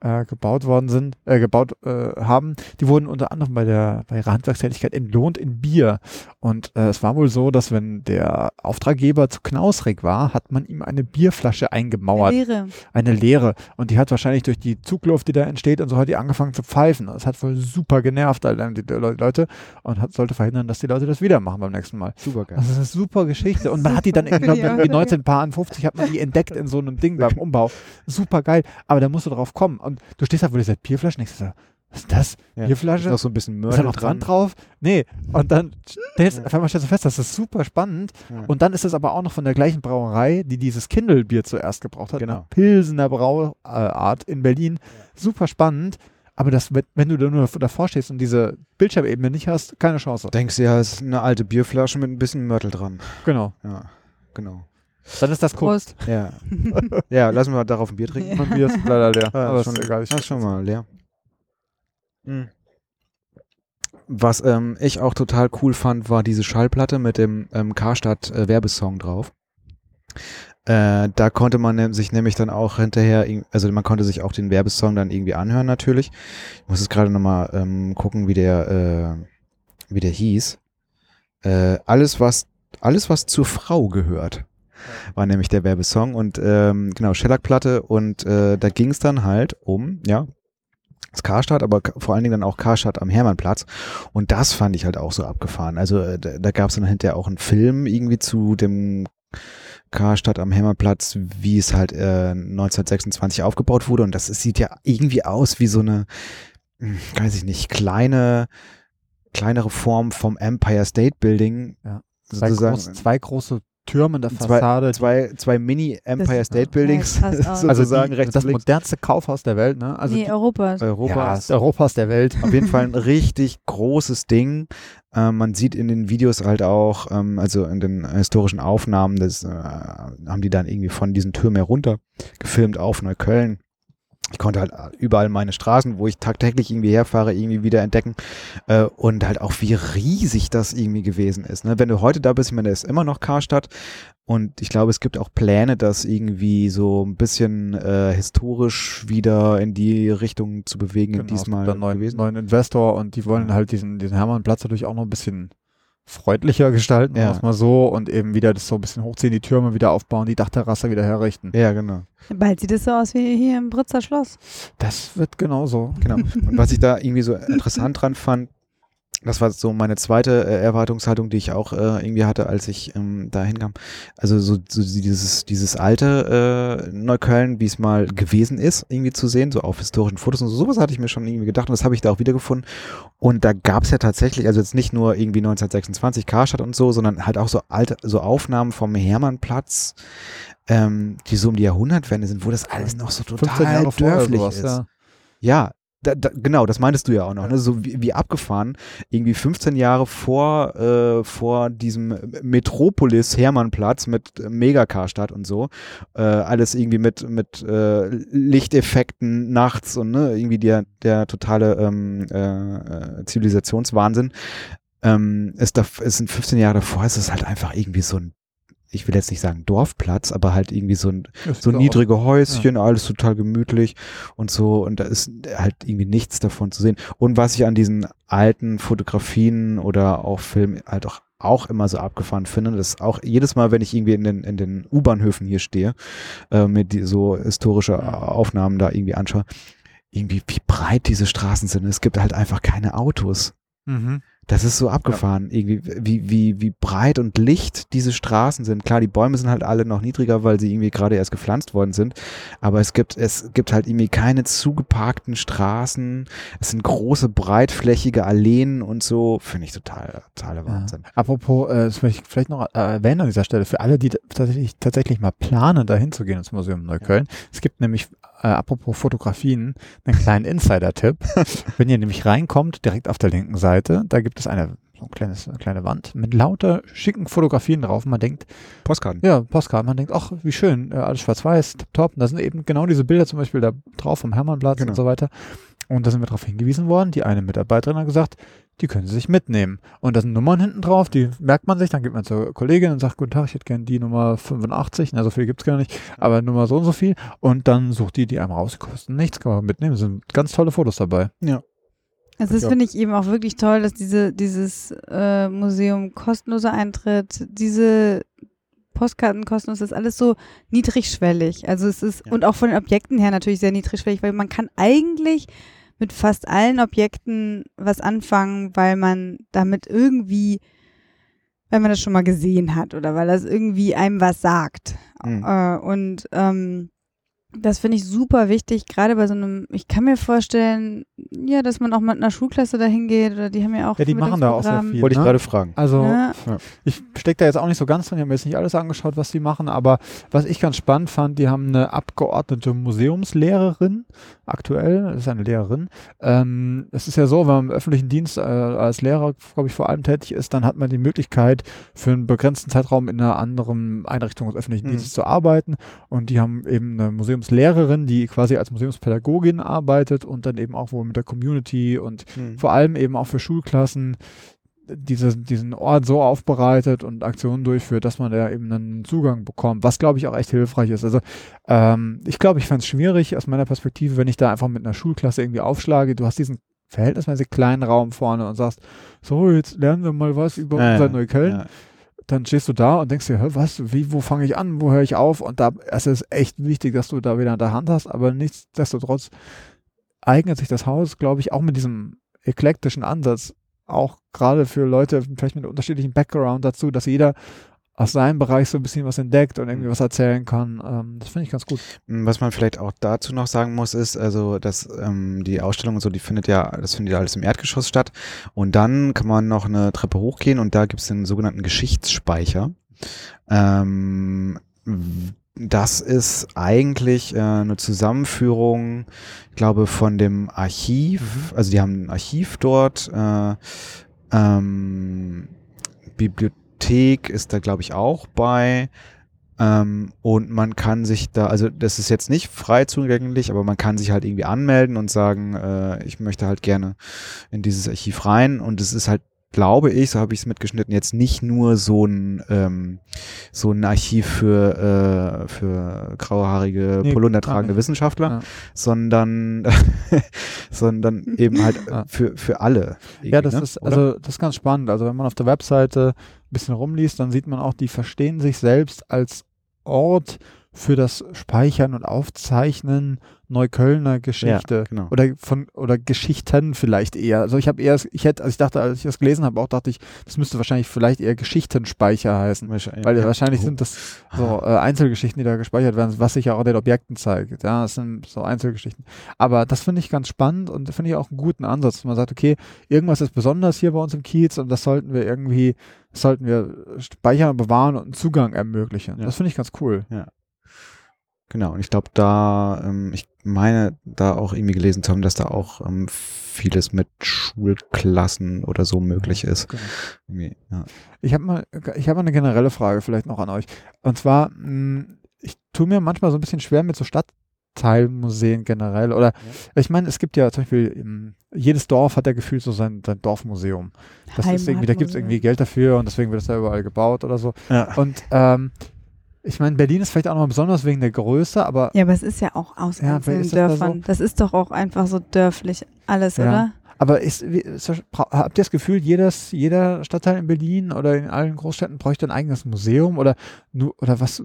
äh, gebaut worden sind, äh, gebaut äh, haben, die wurden unter anderem bei der bei ihrer Handwerkstätigkeit entlohnt in Bier. Und äh, es war wohl so, dass wenn der Auftraggeber zu knausrig war, hat man ihm eine Bierflasche eingemauert Lehre. eine Leere. Und die hat wahrscheinlich durch die Zugluft, die da entsteht und so, hat die angefangen zu pfeifen. Das hat wohl super genervt, Alter, die Le- Leute, und hat, sollte verhindern, dass die Leute das wieder machen beim nächsten Mal. Super geil. Das ist eine super Geschichte. Und man hat die dann, ich glaube, Ja. irgendwie 1950 hat man die entdeckt in so einem Ding beim Umbau. Super geil. Aber da musst du drauf kommen. Und du stehst da, wo diese Bierflaschen, denkst du so, was ist das? Ja. Bierflasche? Ist noch so ein bisschen Ist Mörder da noch dran drauf? Nee. Und dann stellst, auf einmal stellst du fest, das ist super spannend. Ja. Und dann ist es aber auch noch von der gleichen Brauerei, die dieses Kindle-Bier zuerst gebraucht hat. Genau. Eine Pilsener Brauart in Berlin. Super spannend. Aber das, wenn- wenn du da nur davor stehst und diese Bildschirmebene nicht hast, keine Chance. Denkst du ja, es ist eine alte Bierflasche mit ein bisschen Mörtel dran. Genau. Ja, genau. Dann ist das. Prost. Ja. ja, lassen wir mal darauf ein Bier trinken. Mein Bier ist leider leer. Ah, aber schon, ist egal. Ich ah, schon mal leer. Hm. Was ähm, ich auch total cool fand, war diese Schallplatte mit dem ähm, Karstadt äh, Werbesong drauf. Äh, da konnte man sich nämlich dann auch hinterher, also man konnte sich auch den Werbesong dann irgendwie anhören natürlich. Ich muss jetzt gerade nochmal ähm, gucken, wie der, äh, wie der hieß. Äh, alles was, alles was zur Frau gehört, war nämlich der Werbesong und ähm, genau Shellac-Platte und äh, da ging es dann halt um, ja, das Karstadt, aber vor allen Dingen dann auch Karstadt am Hermannplatz. Und das fand ich halt auch so abgefahren. Also äh, da, da gab es dann hinterher auch einen Film irgendwie zu dem Karstadt am Hermannplatz, wie es halt äh, 1926 aufgebaut wurde. Und das sieht ja irgendwie aus wie so eine, hm, weiß ich nicht, kleine, kleinere Form vom Empire State Building. Ja. Zwei, Sozusagen. groß, zwei große Türme in der Zwei- Fassade. zwei, zwei Mini-Empire Das- State Buildings, Ja, aus. also sozusagen die, rechts das links. modernste Kaufhaus der Welt, ne? Also nee, die, Europas. Europa. ja, das Europas der Welt. Auf jeden Fall ein richtig großes Ding. Ähm, man sieht in den Videos halt auch, ähm, also in den historischen Aufnahmen, das äh, haben die dann irgendwie von diesen Türmen herunter gefilmt auf Neukölln. Ich konnte halt überall meine Straßen, wo ich tagtäglich irgendwie herfahre, irgendwie wieder entdecken. Äh, und halt auch, wie riesig das irgendwie gewesen ist. Ne? Wenn du heute da bist, ich meine, da ist immer noch Karstadt. Und ich glaube, es gibt auch Pläne, das irgendwie so ein bisschen äh, historisch wieder in die Richtung zu bewegen, Genau, es diesmal gibt einen neuen, gewesen. neuen Investor und die wollen halt diesen, diesen Hermannplatz natürlich auch noch ein bisschen freundlicher gestalten, Ja. mal so, und eben wieder das so ein bisschen hochziehen, die Türme wieder aufbauen, die Dachterrasse wieder herrichten. Ja, genau. Bald sieht es so aus wie hier im Britzer Schloss. Das wird genauso. Genau. Und was ich da irgendwie so interessant dran fand, das war so meine zweite äh, Erwartungshaltung, die ich auch äh, irgendwie hatte, als ich ähm, da hinkam. Also so, so dieses, dieses alte äh, Neukölln, wie es mal gewesen ist, irgendwie zu sehen, so auf historischen Fotos und so, sowas hatte ich mir schon irgendwie gedacht und das habe ich da auch wiedergefunden. Und da gab es ja tatsächlich, also jetzt nicht nur irgendwie 1926 Karstadt und so, sondern halt auch so alte, so Aufnahmen vom Hermannplatz, ähm, die so um die Jahrhundertwende sind, wo das alles noch so 15 total dörflich ist. ja. Ja, da, da, genau, das meintest du ja auch noch, ne? so wie, wie abgefahren, irgendwie 15 Jahre vor, äh, vor diesem Metropolis Hermannplatz mit Megakarstadt und so, äh, alles irgendwie mit, mit äh, Lichteffekten nachts und ne, irgendwie der, der totale ähm, äh, Zivilisationswahnsinn. Ähm, ist, da, ist in 15 Jahre davor, ist es halt einfach irgendwie so ein ich will jetzt nicht sagen Dorfplatz, aber halt irgendwie so ein so niedrige Häuschen, ja. alles total gemütlich und so und da ist halt irgendwie nichts davon zu sehen. Und was ich an diesen alten Fotografien oder auch Filmen halt auch auch immer so abgefahren finde, dass auch jedes Mal, wenn ich irgendwie in den, in den U-Bahnhöfen hier stehe, äh, mir die so historische Aufnahmen da irgendwie anschaue, irgendwie wie breit diese Straßen sind. Es gibt halt einfach keine Autos. Mhm. Das ist so abgefahren, ja. irgendwie, wie, wie, wie breit und licht diese Straßen sind. Klar, die Bäume sind halt alle noch niedriger, weil sie irgendwie gerade erst gepflanzt worden sind. Aber es gibt, es gibt halt irgendwie keine zugeparkten Straßen. Es sind große, breitflächige Alleen und so. Finde ich total, totaler Wahnsinn. Ja. Apropos, äh, das möchte ich vielleicht noch äh, erwähnen an dieser Stelle, für alle, die tatsächlich, tatsächlich mal planen, da hinzugehen ins Museum Neukölln. Ja. Es gibt nämlich äh, apropos Fotografien, einen kleinen Insider-Tipp. Wenn ihr nämlich reinkommt, direkt auf der linken Seite, da gibt es eine so ein kleines, eine kleine Wand mit lauter schicken Fotografien drauf. Man denkt, Postkarten. Ja, Postkarten. Man denkt, ach, wie schön, ja, alles schwarz-weiß, top. Und da sind eben genau diese Bilder zum Beispiel da drauf vom Hermannplatz genau. und so weiter. Und da sind wir darauf hingewiesen worden. Die eine Mitarbeiterin hat gesagt, die können Sie sich mitnehmen. Und da sind Nummern hinten drauf, die merkt man sich, dann geht man zur Kollegin und sagt, guten Tag, ich hätte gerne die Nummer 85, na, so viel gibt's gar nicht, aber Nummer so und so viel. Und dann sucht die die einmal raus, die kosten nichts, kann man mitnehmen, es sind ganz tolle Fotos dabei. Ja. Also das finde ich eben auch wirklich toll, dass diese, dieses äh, Museum kostenloser Eintritt, diese Postkarten kostenlos, das ist alles so niedrigschwellig. Also es ist, ja. und auch von den Objekten her natürlich sehr niedrigschwellig, weil man kann eigentlich mit fast allen Objekten was anfangen, weil man damit irgendwie, weil man das schon mal gesehen hat oder weil das irgendwie einem was sagt. Mhm. Äh, und ähm, das finde ich super wichtig, gerade bei so einem, ich kann mir vorstellen, ja, dass man auch mit einer Schulklasse dahin geht oder die haben ja auch. Ja, die machen da auch sehr viel. Wollte ich ne? gerade fragen. Also, ja. ich stecke da jetzt auch nicht so ganz drin, ich habe mir jetzt nicht alles angeschaut, was die machen, aber was ich ganz spannend fand, die haben eine abgeordnete Museumslehrerin, aktuell, das ist eine Lehrerin. Ähm, es ist ja so, wenn man im öffentlichen Dienst äh, als Lehrer, glaube ich, vor allem tätig ist, dann hat man die Möglichkeit, für einen begrenzten Zeitraum in einer anderen Einrichtung des öffentlichen mhm. Dienstes zu arbeiten und die haben eben eine Museum Museumslehrerin, die quasi als Museumspädagogin arbeitet und dann eben auch wohl mit der Community und mhm. vor allem eben auch für Schulklassen diese, diesen Ort so aufbereitet und Aktionen durchführt, dass man da eben einen Zugang bekommt, was glaube ich auch echt hilfreich ist. Also ähm, ich glaube, ich fand es schwierig aus meiner Perspektive, wenn ich da einfach mit einer Schulklasse irgendwie aufschlage. Du hast diesen verhältnismäßig kleinen Raum vorne und sagst, so, jetzt lernen wir mal was über ja, unser Neukölln. Ja dann stehst du da und denkst dir, was, wie, wo fange ich an, wo höre ich auf? Und da es ist echt wichtig, dass du da wieder in der Hand hast, aber nichtsdestotrotz eignet sich das Haus, glaube ich, auch mit diesem eklektischen Ansatz, auch gerade für Leute vielleicht mit unterschiedlichen Background dazu, dass jeder aus seinem Bereich so ein bisschen was entdeckt und irgendwie mhm. was erzählen kann. Ähm, das finde ich ganz gut. Mm, was man vielleicht auch dazu noch sagen muss, ist, also, dass ähm, die Ausstellung und so, die findet ja, das findet ja alles im Erdgeschoss statt. Und dann kann man noch eine Treppe hochgehen und da gibt es den sogenannten Geschichtsspeicher. Ähm, das ist eigentlich äh, eine Zusammenführung, ich glaube, von dem Archiv. Also die haben ein Archiv dort, äh, ähm, Bibliothek Bibliothek ist da, glaube ich, auch bei. Ähm, und man kann sich da, also das ist jetzt nicht frei zugänglich, aber man kann sich halt irgendwie anmelden und sagen, äh, ich möchte halt gerne in dieses Archiv rein. Und es ist halt glaube ich, so habe ich es mitgeschnitten, jetzt nicht nur so ein ähm, so ein Archiv für äh, für grauhaarige nee, polundertragende Wissenschaftler, ja. sondern sondern eben halt ja. für für alle. Ja, das ne? ist also das ist ganz spannend. Also wenn man auf der Webseite bisschen rumliest, dann sieht man auch, die verstehen sich selbst als Ort für das Speichern und Aufzeichnen Neuköllner Geschichte ja, genau. oder von oder Geschichten vielleicht eher. Also ich habe eher, ich hätte, also ich dachte, als ich das gelesen habe, auch dachte ich, das müsste wahrscheinlich vielleicht eher Geschichtenspeicher heißen, wahrscheinlich, weil ja. wahrscheinlich sind das so äh, Einzelgeschichten, die da gespeichert werden, was sich ja auch den Objekten zeigt. Ja, das sind so Einzelgeschichten. Aber das finde ich ganz spannend und finde ich auch einen guten Ansatz. Man sagt, okay, irgendwas ist besonders hier bei uns im Kiez und das sollten wir irgendwie, sollten wir speichern, bewahren und einen Zugang ermöglichen. Ja. Das finde ich ganz cool. Ja. Genau, und ich glaube, da, ähm, ich meine, da auch irgendwie gelesen zu haben, dass da auch ähm, vieles mit Schulklassen oder so möglich ist. Genau. Ja. Ich habe mal, ich habe eine generelle Frage vielleicht noch an euch. Und zwar, mh, ich tue mir manchmal so ein bisschen schwer mit so Stadtteilmuseen generell. Oder ich meine, es gibt ja zum Beispiel, ähm, jedes Dorf hat ja gefühlt so sein, sein Dorfmuseum. Das ist irgendwie, da gibt es irgendwie Geld dafür und deswegen wird es da überall gebaut oder so. Ja. Und ähm, ich meine, Berlin ist vielleicht auch nochmal besonders wegen der Größe, aber. Ja, aber es ist ja auch aus ja, einzelnen Dörfern. Da so? Das ist doch auch einfach so dörflich alles, ja. oder? Aber ist, ist, habt ihr das Gefühl, jedes, jeder Stadtteil in Berlin oder in allen Großstädten bräuchte ein eigenes Museum oder, nur oder was?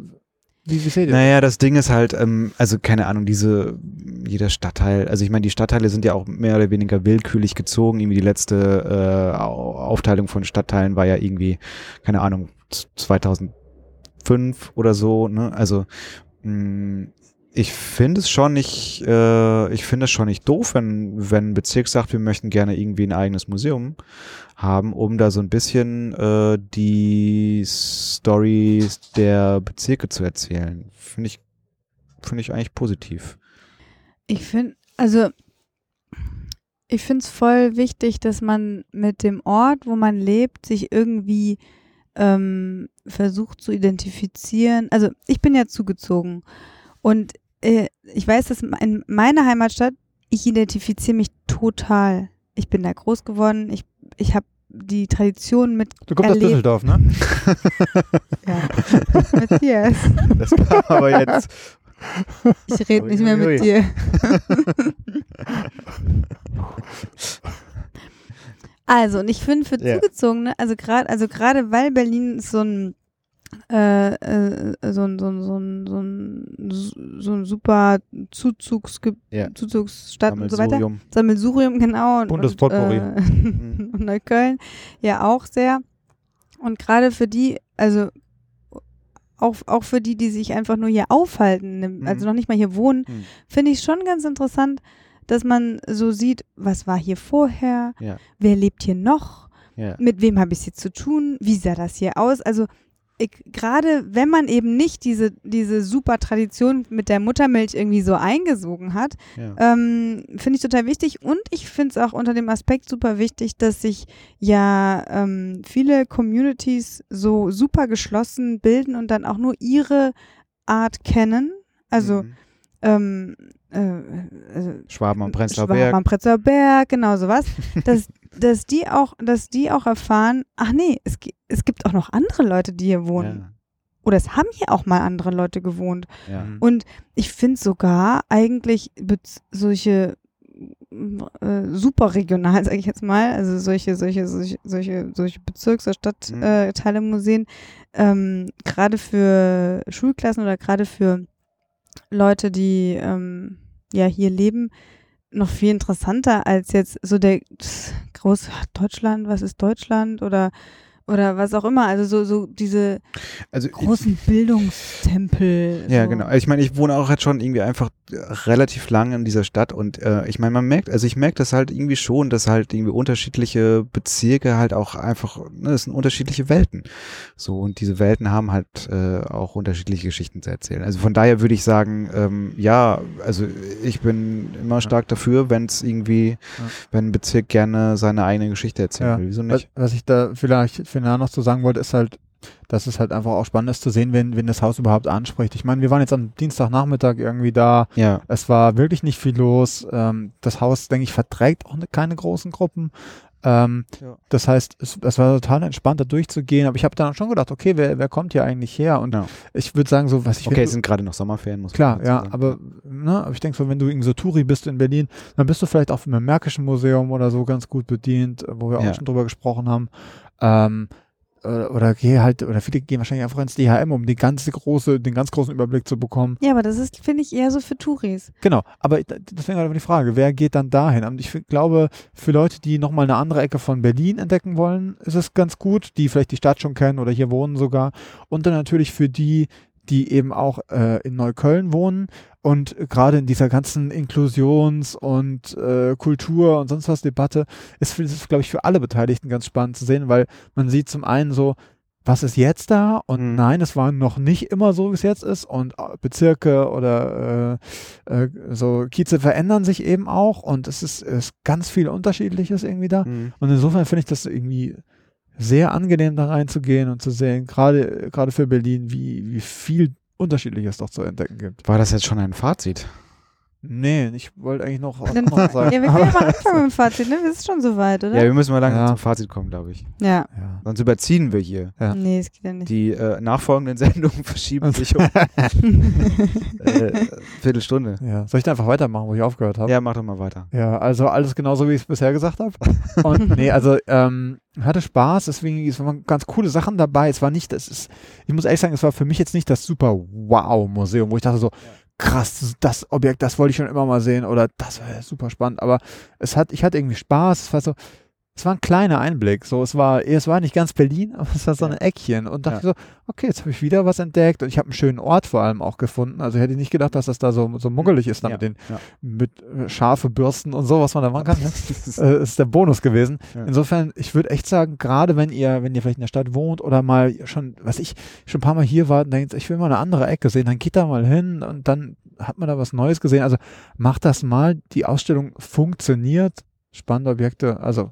Wie, wie seht ihr? Naja, das Ding ist halt, ähm, also keine Ahnung, diese, jeder Stadtteil, also ich meine, die Stadtteile sind ja auch mehr oder weniger willkürlich gezogen. Irgendwie die letzte äh, Aufteilung von Stadtteilen war ja irgendwie, keine Ahnung, 2000 fünf oder so. Ne? Also mh, ich finde es schon nicht, äh, ich finde es schon nicht doof, wenn, wenn ein Bezirk sagt, wir möchten gerne irgendwie ein eigenes Museum haben, um da so ein bisschen äh, die Stories der Bezirke zu erzählen. Finde ich, finde ich eigentlich positiv. Ich finde, also ich finde es voll wichtig, dass man mit dem Ort, wo man lebt, sich irgendwie ähm, versucht zu identifizieren. Also ich bin ja zugezogen und äh, ich weiß, dass in meiner Heimatstadt, ich identifiziere mich total. Ich bin da groß geworden, ich, ich habe die Tradition mit, du kommst aus erlebt. Düsseldorf, ne? ja, Matthias, Das kam aber jetzt. ich rede nicht mehr mit dir. Also, und ich finde für Ja. Zugezogene, also gerade, also gerade weil Berlin so ein äh, äh, so ein, so ein, so ein, so ein, so ein super Zuzugsge Ja. Zuzugsstadt und so weiter. Sammelsurium. Genau. Und, Bundespotpourri. Und, äh, und Neukölln ja auch sehr. Und gerade für die, also auch, auch für die, die sich einfach nur hier aufhalten, ne, Mhm. also noch nicht mal hier wohnen, Mhm. finde ich schon ganz interessant, dass man so sieht, was war hier vorher, Ja. wer lebt hier noch, Ja. mit wem habe ich es hier zu tun, wie sah das hier aus? Also gerade wenn man eben nicht diese, diese super Tradition mit der Muttermilch irgendwie so eingesogen hat, Ja. ähm, finde ich total wichtig und ich finde es auch unter dem Aspekt super wichtig, dass sich ja ähm, viele Communities so super geschlossen bilden und dann auch nur ihre Art kennen. Also Mhm. ähm, äh, also Schwaben am Prenzlauer Schwaben Berg. am Prenzlauer Berg, genau sowas, dass, dass die auch, dass die auch erfahren, ach nee, es, es gibt auch noch andere Leute, die hier wohnen. Oder es haben hier auch mal andere Leute gewohnt. Ja. Ja. Mhm. Und ich finde sogar eigentlich solche äh, super regional, sage ich jetzt mal, also solche, solche, solche, solche, solche Bezirks- oder Mhm. Stadtteile äh, Teile Museen, ähm, gerade für Schulklassen oder gerade für Leute, die ähm, ja hier leben, noch viel interessanter als jetzt so der groß Deutschland, was ist Deutschland? Oder oder was auch immer, also so so diese Also ich- großen Bildungstempel. Ja, so. genau. Ich meine, ich wohne auch jetzt schon irgendwie einfach äh, relativ lange in dieser Stadt und äh, ich meine, man merkt, also ich merke das halt irgendwie schon, dass halt irgendwie unterschiedliche Bezirke halt auch einfach, ne, das sind unterschiedliche Welten. So, und diese Welten haben halt äh, auch unterschiedliche Geschichten zu erzählen. Also von daher würde ich sagen, ähm, ja, also ich bin immer stark dafür, wenn es irgendwie, wenn ein Bezirk gerne seine eigene Geschichte erzählen Ja. will. Wieso Was, nicht? was ich da vielleicht final noch zu sagen wollte, ist halt, dass es halt einfach auch spannend ist zu sehen, wen, wen das Haus überhaupt anspricht. Ich meine, wir waren jetzt am Dienstagnachmittag irgendwie da. Ja. Es war wirklich nicht viel los. Ähm, das Haus, denke ich, verträgt auch ne, keine großen Gruppen. Ähm, Ja. Das heißt, es, es war total entspannt, da durchzugehen. Aber ich habe dann schon gedacht, okay, wer, wer kommt hier eigentlich her? Und Ja. ich würde sagen, so was ich Okay, wenn es sind gerade noch Sommerferien, muss man Klar, dazu ja, sagen. aber, ne, ich denke so, wenn du irgendwie so Touri bist in Berlin, dann bist du vielleicht auch im Märkischen Museum oder so ganz gut bedient, wo wir Ja. auch schon drüber gesprochen haben. Ähm, oder, oder geh halt, oder viele gehen wahrscheinlich einfach ins DHM, um die ganze große, den ganz großen Überblick zu bekommen. Ja, aber das ist, finde ich, eher so für Touris. Genau, aber deswegen halt die Frage, wer geht dann dahin? Und ich glaube, für Leute, die nochmal eine andere Ecke von Berlin entdecken wollen, ist es ganz gut, die vielleicht die Stadt schon kennen oder hier wohnen sogar. Und dann natürlich für die, die eben auch äh, in Neukölln wohnen und gerade in dieser ganzen Inklusions- und äh, Kultur- und sonst was Debatte ist, ist glaube ich, für alle Beteiligten ganz spannend zu sehen, weil man sieht zum einen so, was ist jetzt da? Und Mhm. nein, es war noch nicht immer so, wie es jetzt ist. Und äh, Bezirke oder äh, äh, so Kieze verändern sich eben auch. Und es ist, ist ganz viel Unterschiedliches irgendwie da. Mhm. Und insofern finde ich das irgendwie sehr angenehm, da reinzugehen und zu sehen, gerade gerade für Berlin, wie, wie viel Unterschiedliches doch zu entdecken gibt. War das jetzt schon ein Fazit? Nee, ich wollte eigentlich noch was anderes ja, sagen. wir können ja mal anfangen mit dem Fazit, ne? Wir sind schon soweit, Ja, oder? wir müssen mal langsam Ja. zum Fazit kommen, glaube ich. Ja. Ja. Sonst überziehen wir hier. Ja. Nee, es geht ja nicht. Die äh, nachfolgenden Sendungen verschieben sich um äh, Viertelstunde. ja. Soll ich da einfach weitermachen, wo ich aufgehört habe? Ja, mach doch mal weiter. Ja, also alles genauso, wie ich es bisher gesagt habe. Und nee, also ähm, hatte Spaß, deswegen es waren ganz coole Sachen dabei. Es war nicht, das ist, ich muss ehrlich sagen, es war für mich jetzt nicht das super Wow-Museum, wo ich dachte so, krass, das, Objekt, das wollte ich schon immer mal sehen oder das war ja super spannend. Aber es hat, ich hatte irgendwie Spaß, es war so, es war ein kleiner Einblick. So, es war, es war nicht ganz Berlin, aber es war so ein Ja. Eckchen. Und dachte Ja. so, okay, jetzt habe ich wieder was entdeckt und ich habe einen schönen Ort vor allem auch gefunden. Also ich hätte nicht gedacht, dass das da so, so muggelig ist, dann Ja, mit den mit äh, scharfe Bürsten und so, was man da machen kann. Ne? äh, ist der Bonus gewesen. Insofern, ich würde echt sagen, gerade wenn ihr, wenn ihr vielleicht in der Stadt wohnt oder mal schon, was ich, schon ein paar Mal hier war und denkt, ich will mal eine andere Ecke sehen, dann geht da mal hin und dann hat man da was Neues gesehen. Also macht das mal. Die Ausstellung funktioniert. Spannende Objekte. Also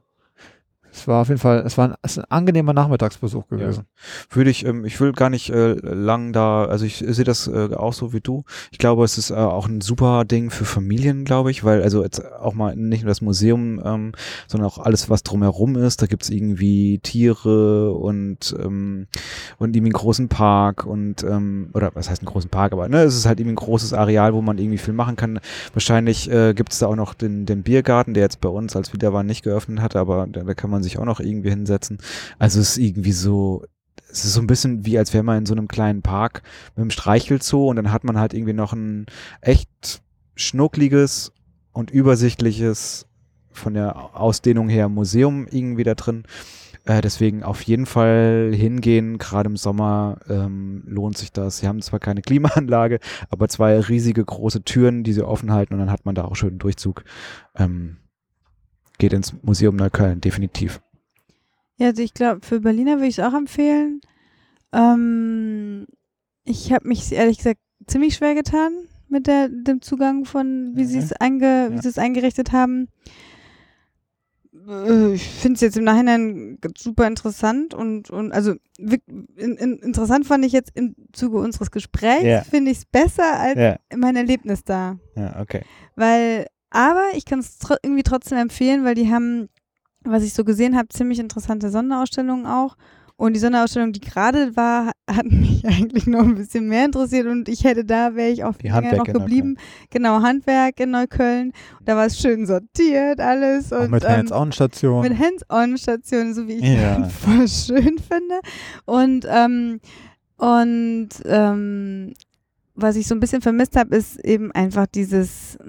es war auf jeden Fall, es war ein, es ein angenehmer Nachmittagsbesuch gewesen. Würde ich, ähm, ich will gar nicht äh, lang da, also ich sehe das äh, auch so wie du. Ich glaube, es ist äh, auch ein super Ding für Familien, glaube ich, weil also jetzt auch mal nicht nur das Museum, ähm, sondern auch alles, was drumherum ist. Da gibt's irgendwie Tiere und ähm, und irgendwie einen großen Park und ähm, oder was heißt einen großen Park, aber ne, es ist halt irgendwie ein großes Areal, wo man irgendwie viel machen kann. Wahrscheinlich äh, gibt's da auch noch den, den Biergarten, der jetzt bei uns als wieder war nicht geöffnet hatte, aber da, da kann man sich auch noch irgendwie hinsetzen. Also es ist irgendwie so, es ist so ein bisschen wie, als wäre man in so einem kleinen Park mit einem Streichelzoo und dann hat man halt irgendwie noch ein echt schnuckliges und übersichtliches von der Ausdehnung her Museum irgendwie da drin. Äh, deswegen auf jeden Fall hingehen, gerade im Sommer ähm, lohnt sich das. Sie haben zwar keine Klimaanlage, aber zwei riesige große Türen, die sie offen halten und dann hat man da auch schönen Durchzug. Ähm, geht ins Museum Neukölln, definitiv. Ja, also ich glaube, für Berliner würde ich es auch empfehlen. Ähm, ich habe mich ehrlich gesagt ziemlich schwer getan mit der, dem Zugang von, wie sie es einge, wie Ja. sie es eingerichtet haben. Äh, Ich finde es jetzt im Nachhinein super interessant und, und also in, in, interessant fand ich jetzt im Zuge unseres Gesprächs, Ja. finde ich es besser als Ja, mein Erlebnis da. ja, okay. Weil, aber ich kann es tr irgendwie trotzdem empfehlen, weil die haben, was ich so gesehen habe, ziemlich interessante Sonderausstellungen auch. Und die Sonderausstellung, die gerade war, hat mich eigentlich noch ein bisschen mehr interessiert und ich hätte da, wäre ich auch Die länger noch geblieben. Genau, Handwerk in Neukölln. Da war es schön sortiert alles. Auch und, mit ähm, Hands-on-Stationen. mit Hands-on-Stationen, so wie ich Ja. voll schön finde. Und, ähm, und ähm, was ich so ein bisschen vermisst habe, ist eben einfach dieses,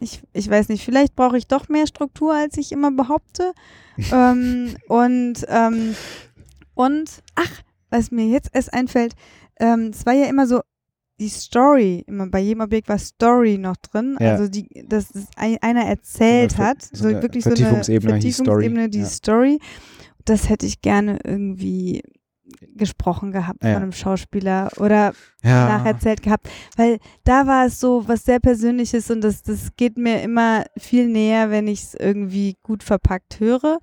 ich, ich weiß nicht, vielleicht brauche ich doch mehr Struktur, als ich immer behaupte. ähm, und, ähm, und, ach, was mir jetzt erst einfällt, ähm, es war ja immer so, die Story, immer bei jedem Objekt war Story noch drin, Ja. also die, dass ein, einer erzählt So eine hat, so so, wirklich so eine Vertiefungsebene die. Story. Das hätte ich gerne irgendwie gesprochen gehabt Ja. von einem Schauspieler oder Ja. nacherzählt gehabt, weil da war es so was sehr Persönliches und das, das geht mir immer viel näher, wenn ich es irgendwie gut verpackt höre.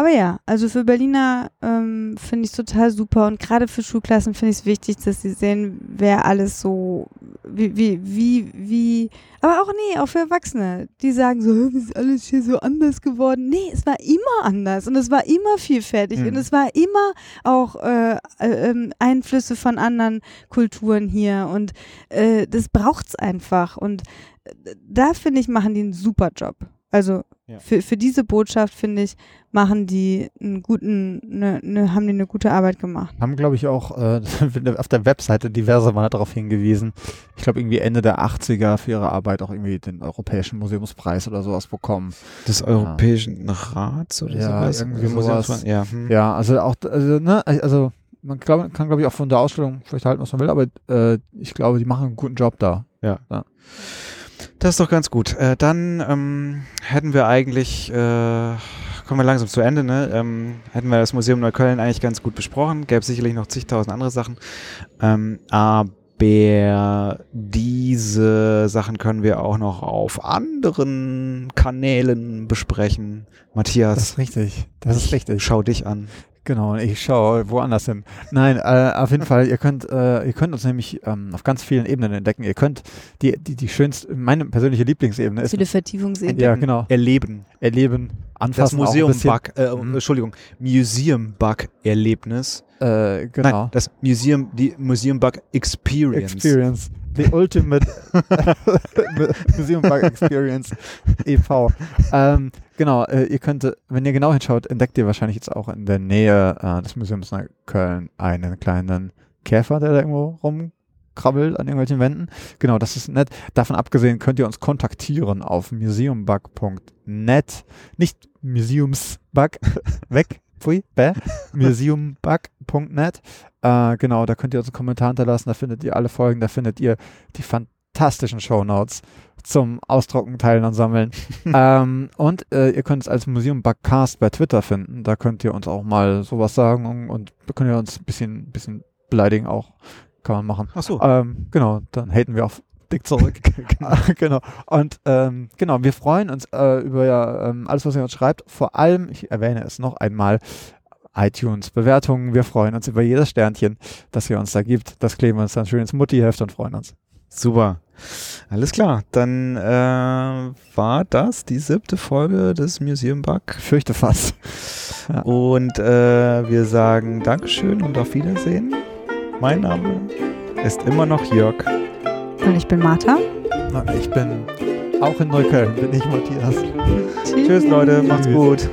Aber ja, also für Berliner ähm, finde ich es total super und gerade für Schulklassen finde ich es wichtig, dass sie sehen, wer alles so, wie, wie, wie, wie, aber auch nee, auch für Erwachsene, die sagen so, "Hä, ist alles hier so anders geworden. Nee, es war immer anders und es war immer vielfältig Mhm. und es war immer auch äh, äh, ähm, Einflüsse von anderen Kulturen hier und äh, das braucht's einfach und äh, da finde ich, machen die einen super Job. Also Ja. für, für diese Botschaft, finde ich, machen die einen guten, ne, ne, haben die eine gute Arbeit gemacht. Haben, glaube ich, auch äh, auf der Webseite diverse Mal darauf hingewiesen. Ich glaube, irgendwie Ende der 80er für ihre Arbeit auch irgendwie den Europäischen Museumspreis oder sowas bekommen. des Europäischen Rats oder Ja, sowas. irgendwie Museumsmann- sowas. Ja, hm. Ja, also auch, also, ne, also man glaub, kann, glaube ich, auch von der Ausstellung vielleicht halten, was man will, aber äh, ich glaube, die machen einen guten Job da. Das ist doch ganz gut. Äh, dann ähm, hätten wir eigentlich, äh, kommen wir langsam zu Ende. Ne? Ähm, hätten wir das Museum Neukölln eigentlich ganz gut besprochen. Gäbe sicherlich noch zigtausend andere Sachen. Ähm, aber diese Sachen können wir auch noch auf anderen Kanälen besprechen. Matthias. Das ist richtig. Das ist richtig. Schau dich an. Genau, ich schaue woanders hin. Nein, äh, auf jeden Fall, ihr könnt, äh, ihr könnt uns nämlich ähm, auf ganz vielen Ebenen entdecken. Ihr könnt die, die, die schönste, meine persönliche Lieblingsebene ist. Viele Vertiefungsebenen. Ja, genau. Erleben. Erleben, Das anfassen. Museum-Bug, äh, Mhm. Entschuldigung, Museum-Bug-Erlebnis. Äh, genau. Nein, das Museum, die Museum-Bug Experience. Experience. The Ultimate Museum Bug Experience e.V. Ähm, genau, äh, ihr könnt, wenn ihr genau hinschaut, entdeckt ihr wahrscheinlich jetzt auch in der Nähe äh, des Museums Neukölln einen kleinen Käfer, der da irgendwo rumkrabbelt an irgendwelchen Wänden. Genau, das ist nett. Davon abgesehen könnt ihr uns kontaktieren auf museumbug.net. Nicht Museumsbug, weg, pfui, bäh, museumbug.net. Äh, genau, da könnt ihr uns einen Kommentar hinterlassen, da findet ihr alle Folgen, da findet ihr die fantastischen Shownotes zum Ausdrucken, Teilen und Sammeln. ähm, und äh, ihr könnt es als Museum Bugcast bei Twitter finden. Da könnt ihr uns auch mal sowas sagen und, und könnt ihr uns ein bisschen, bisschen beleidigen auch. Kann man machen. Ach so. Ähm, genau, dann haten wir auf dick zurück. genau. Und ähm, genau, wir freuen uns äh, über ja, ähm, alles, was ihr uns schreibt. Vor allem, ich erwähne es noch einmal, iTunes, Bewertungen. Wir freuen uns über jedes Sternchen, das ihr uns da gibt. Das kleben wir uns dann schön ins Muttiheft und freuen uns. Super. Alles klar. Dann äh, war das die siebte Folge des Museum Bug. Fürchte fast. Ja. Und äh, wir sagen Dankeschön und auf Wiedersehen. Mein Name ist immer noch Jörg. Und ich bin Martha. Ich bin auch in Neukölln, bin ich Matthias. Tschüss Leute, macht's Tschüss. gut.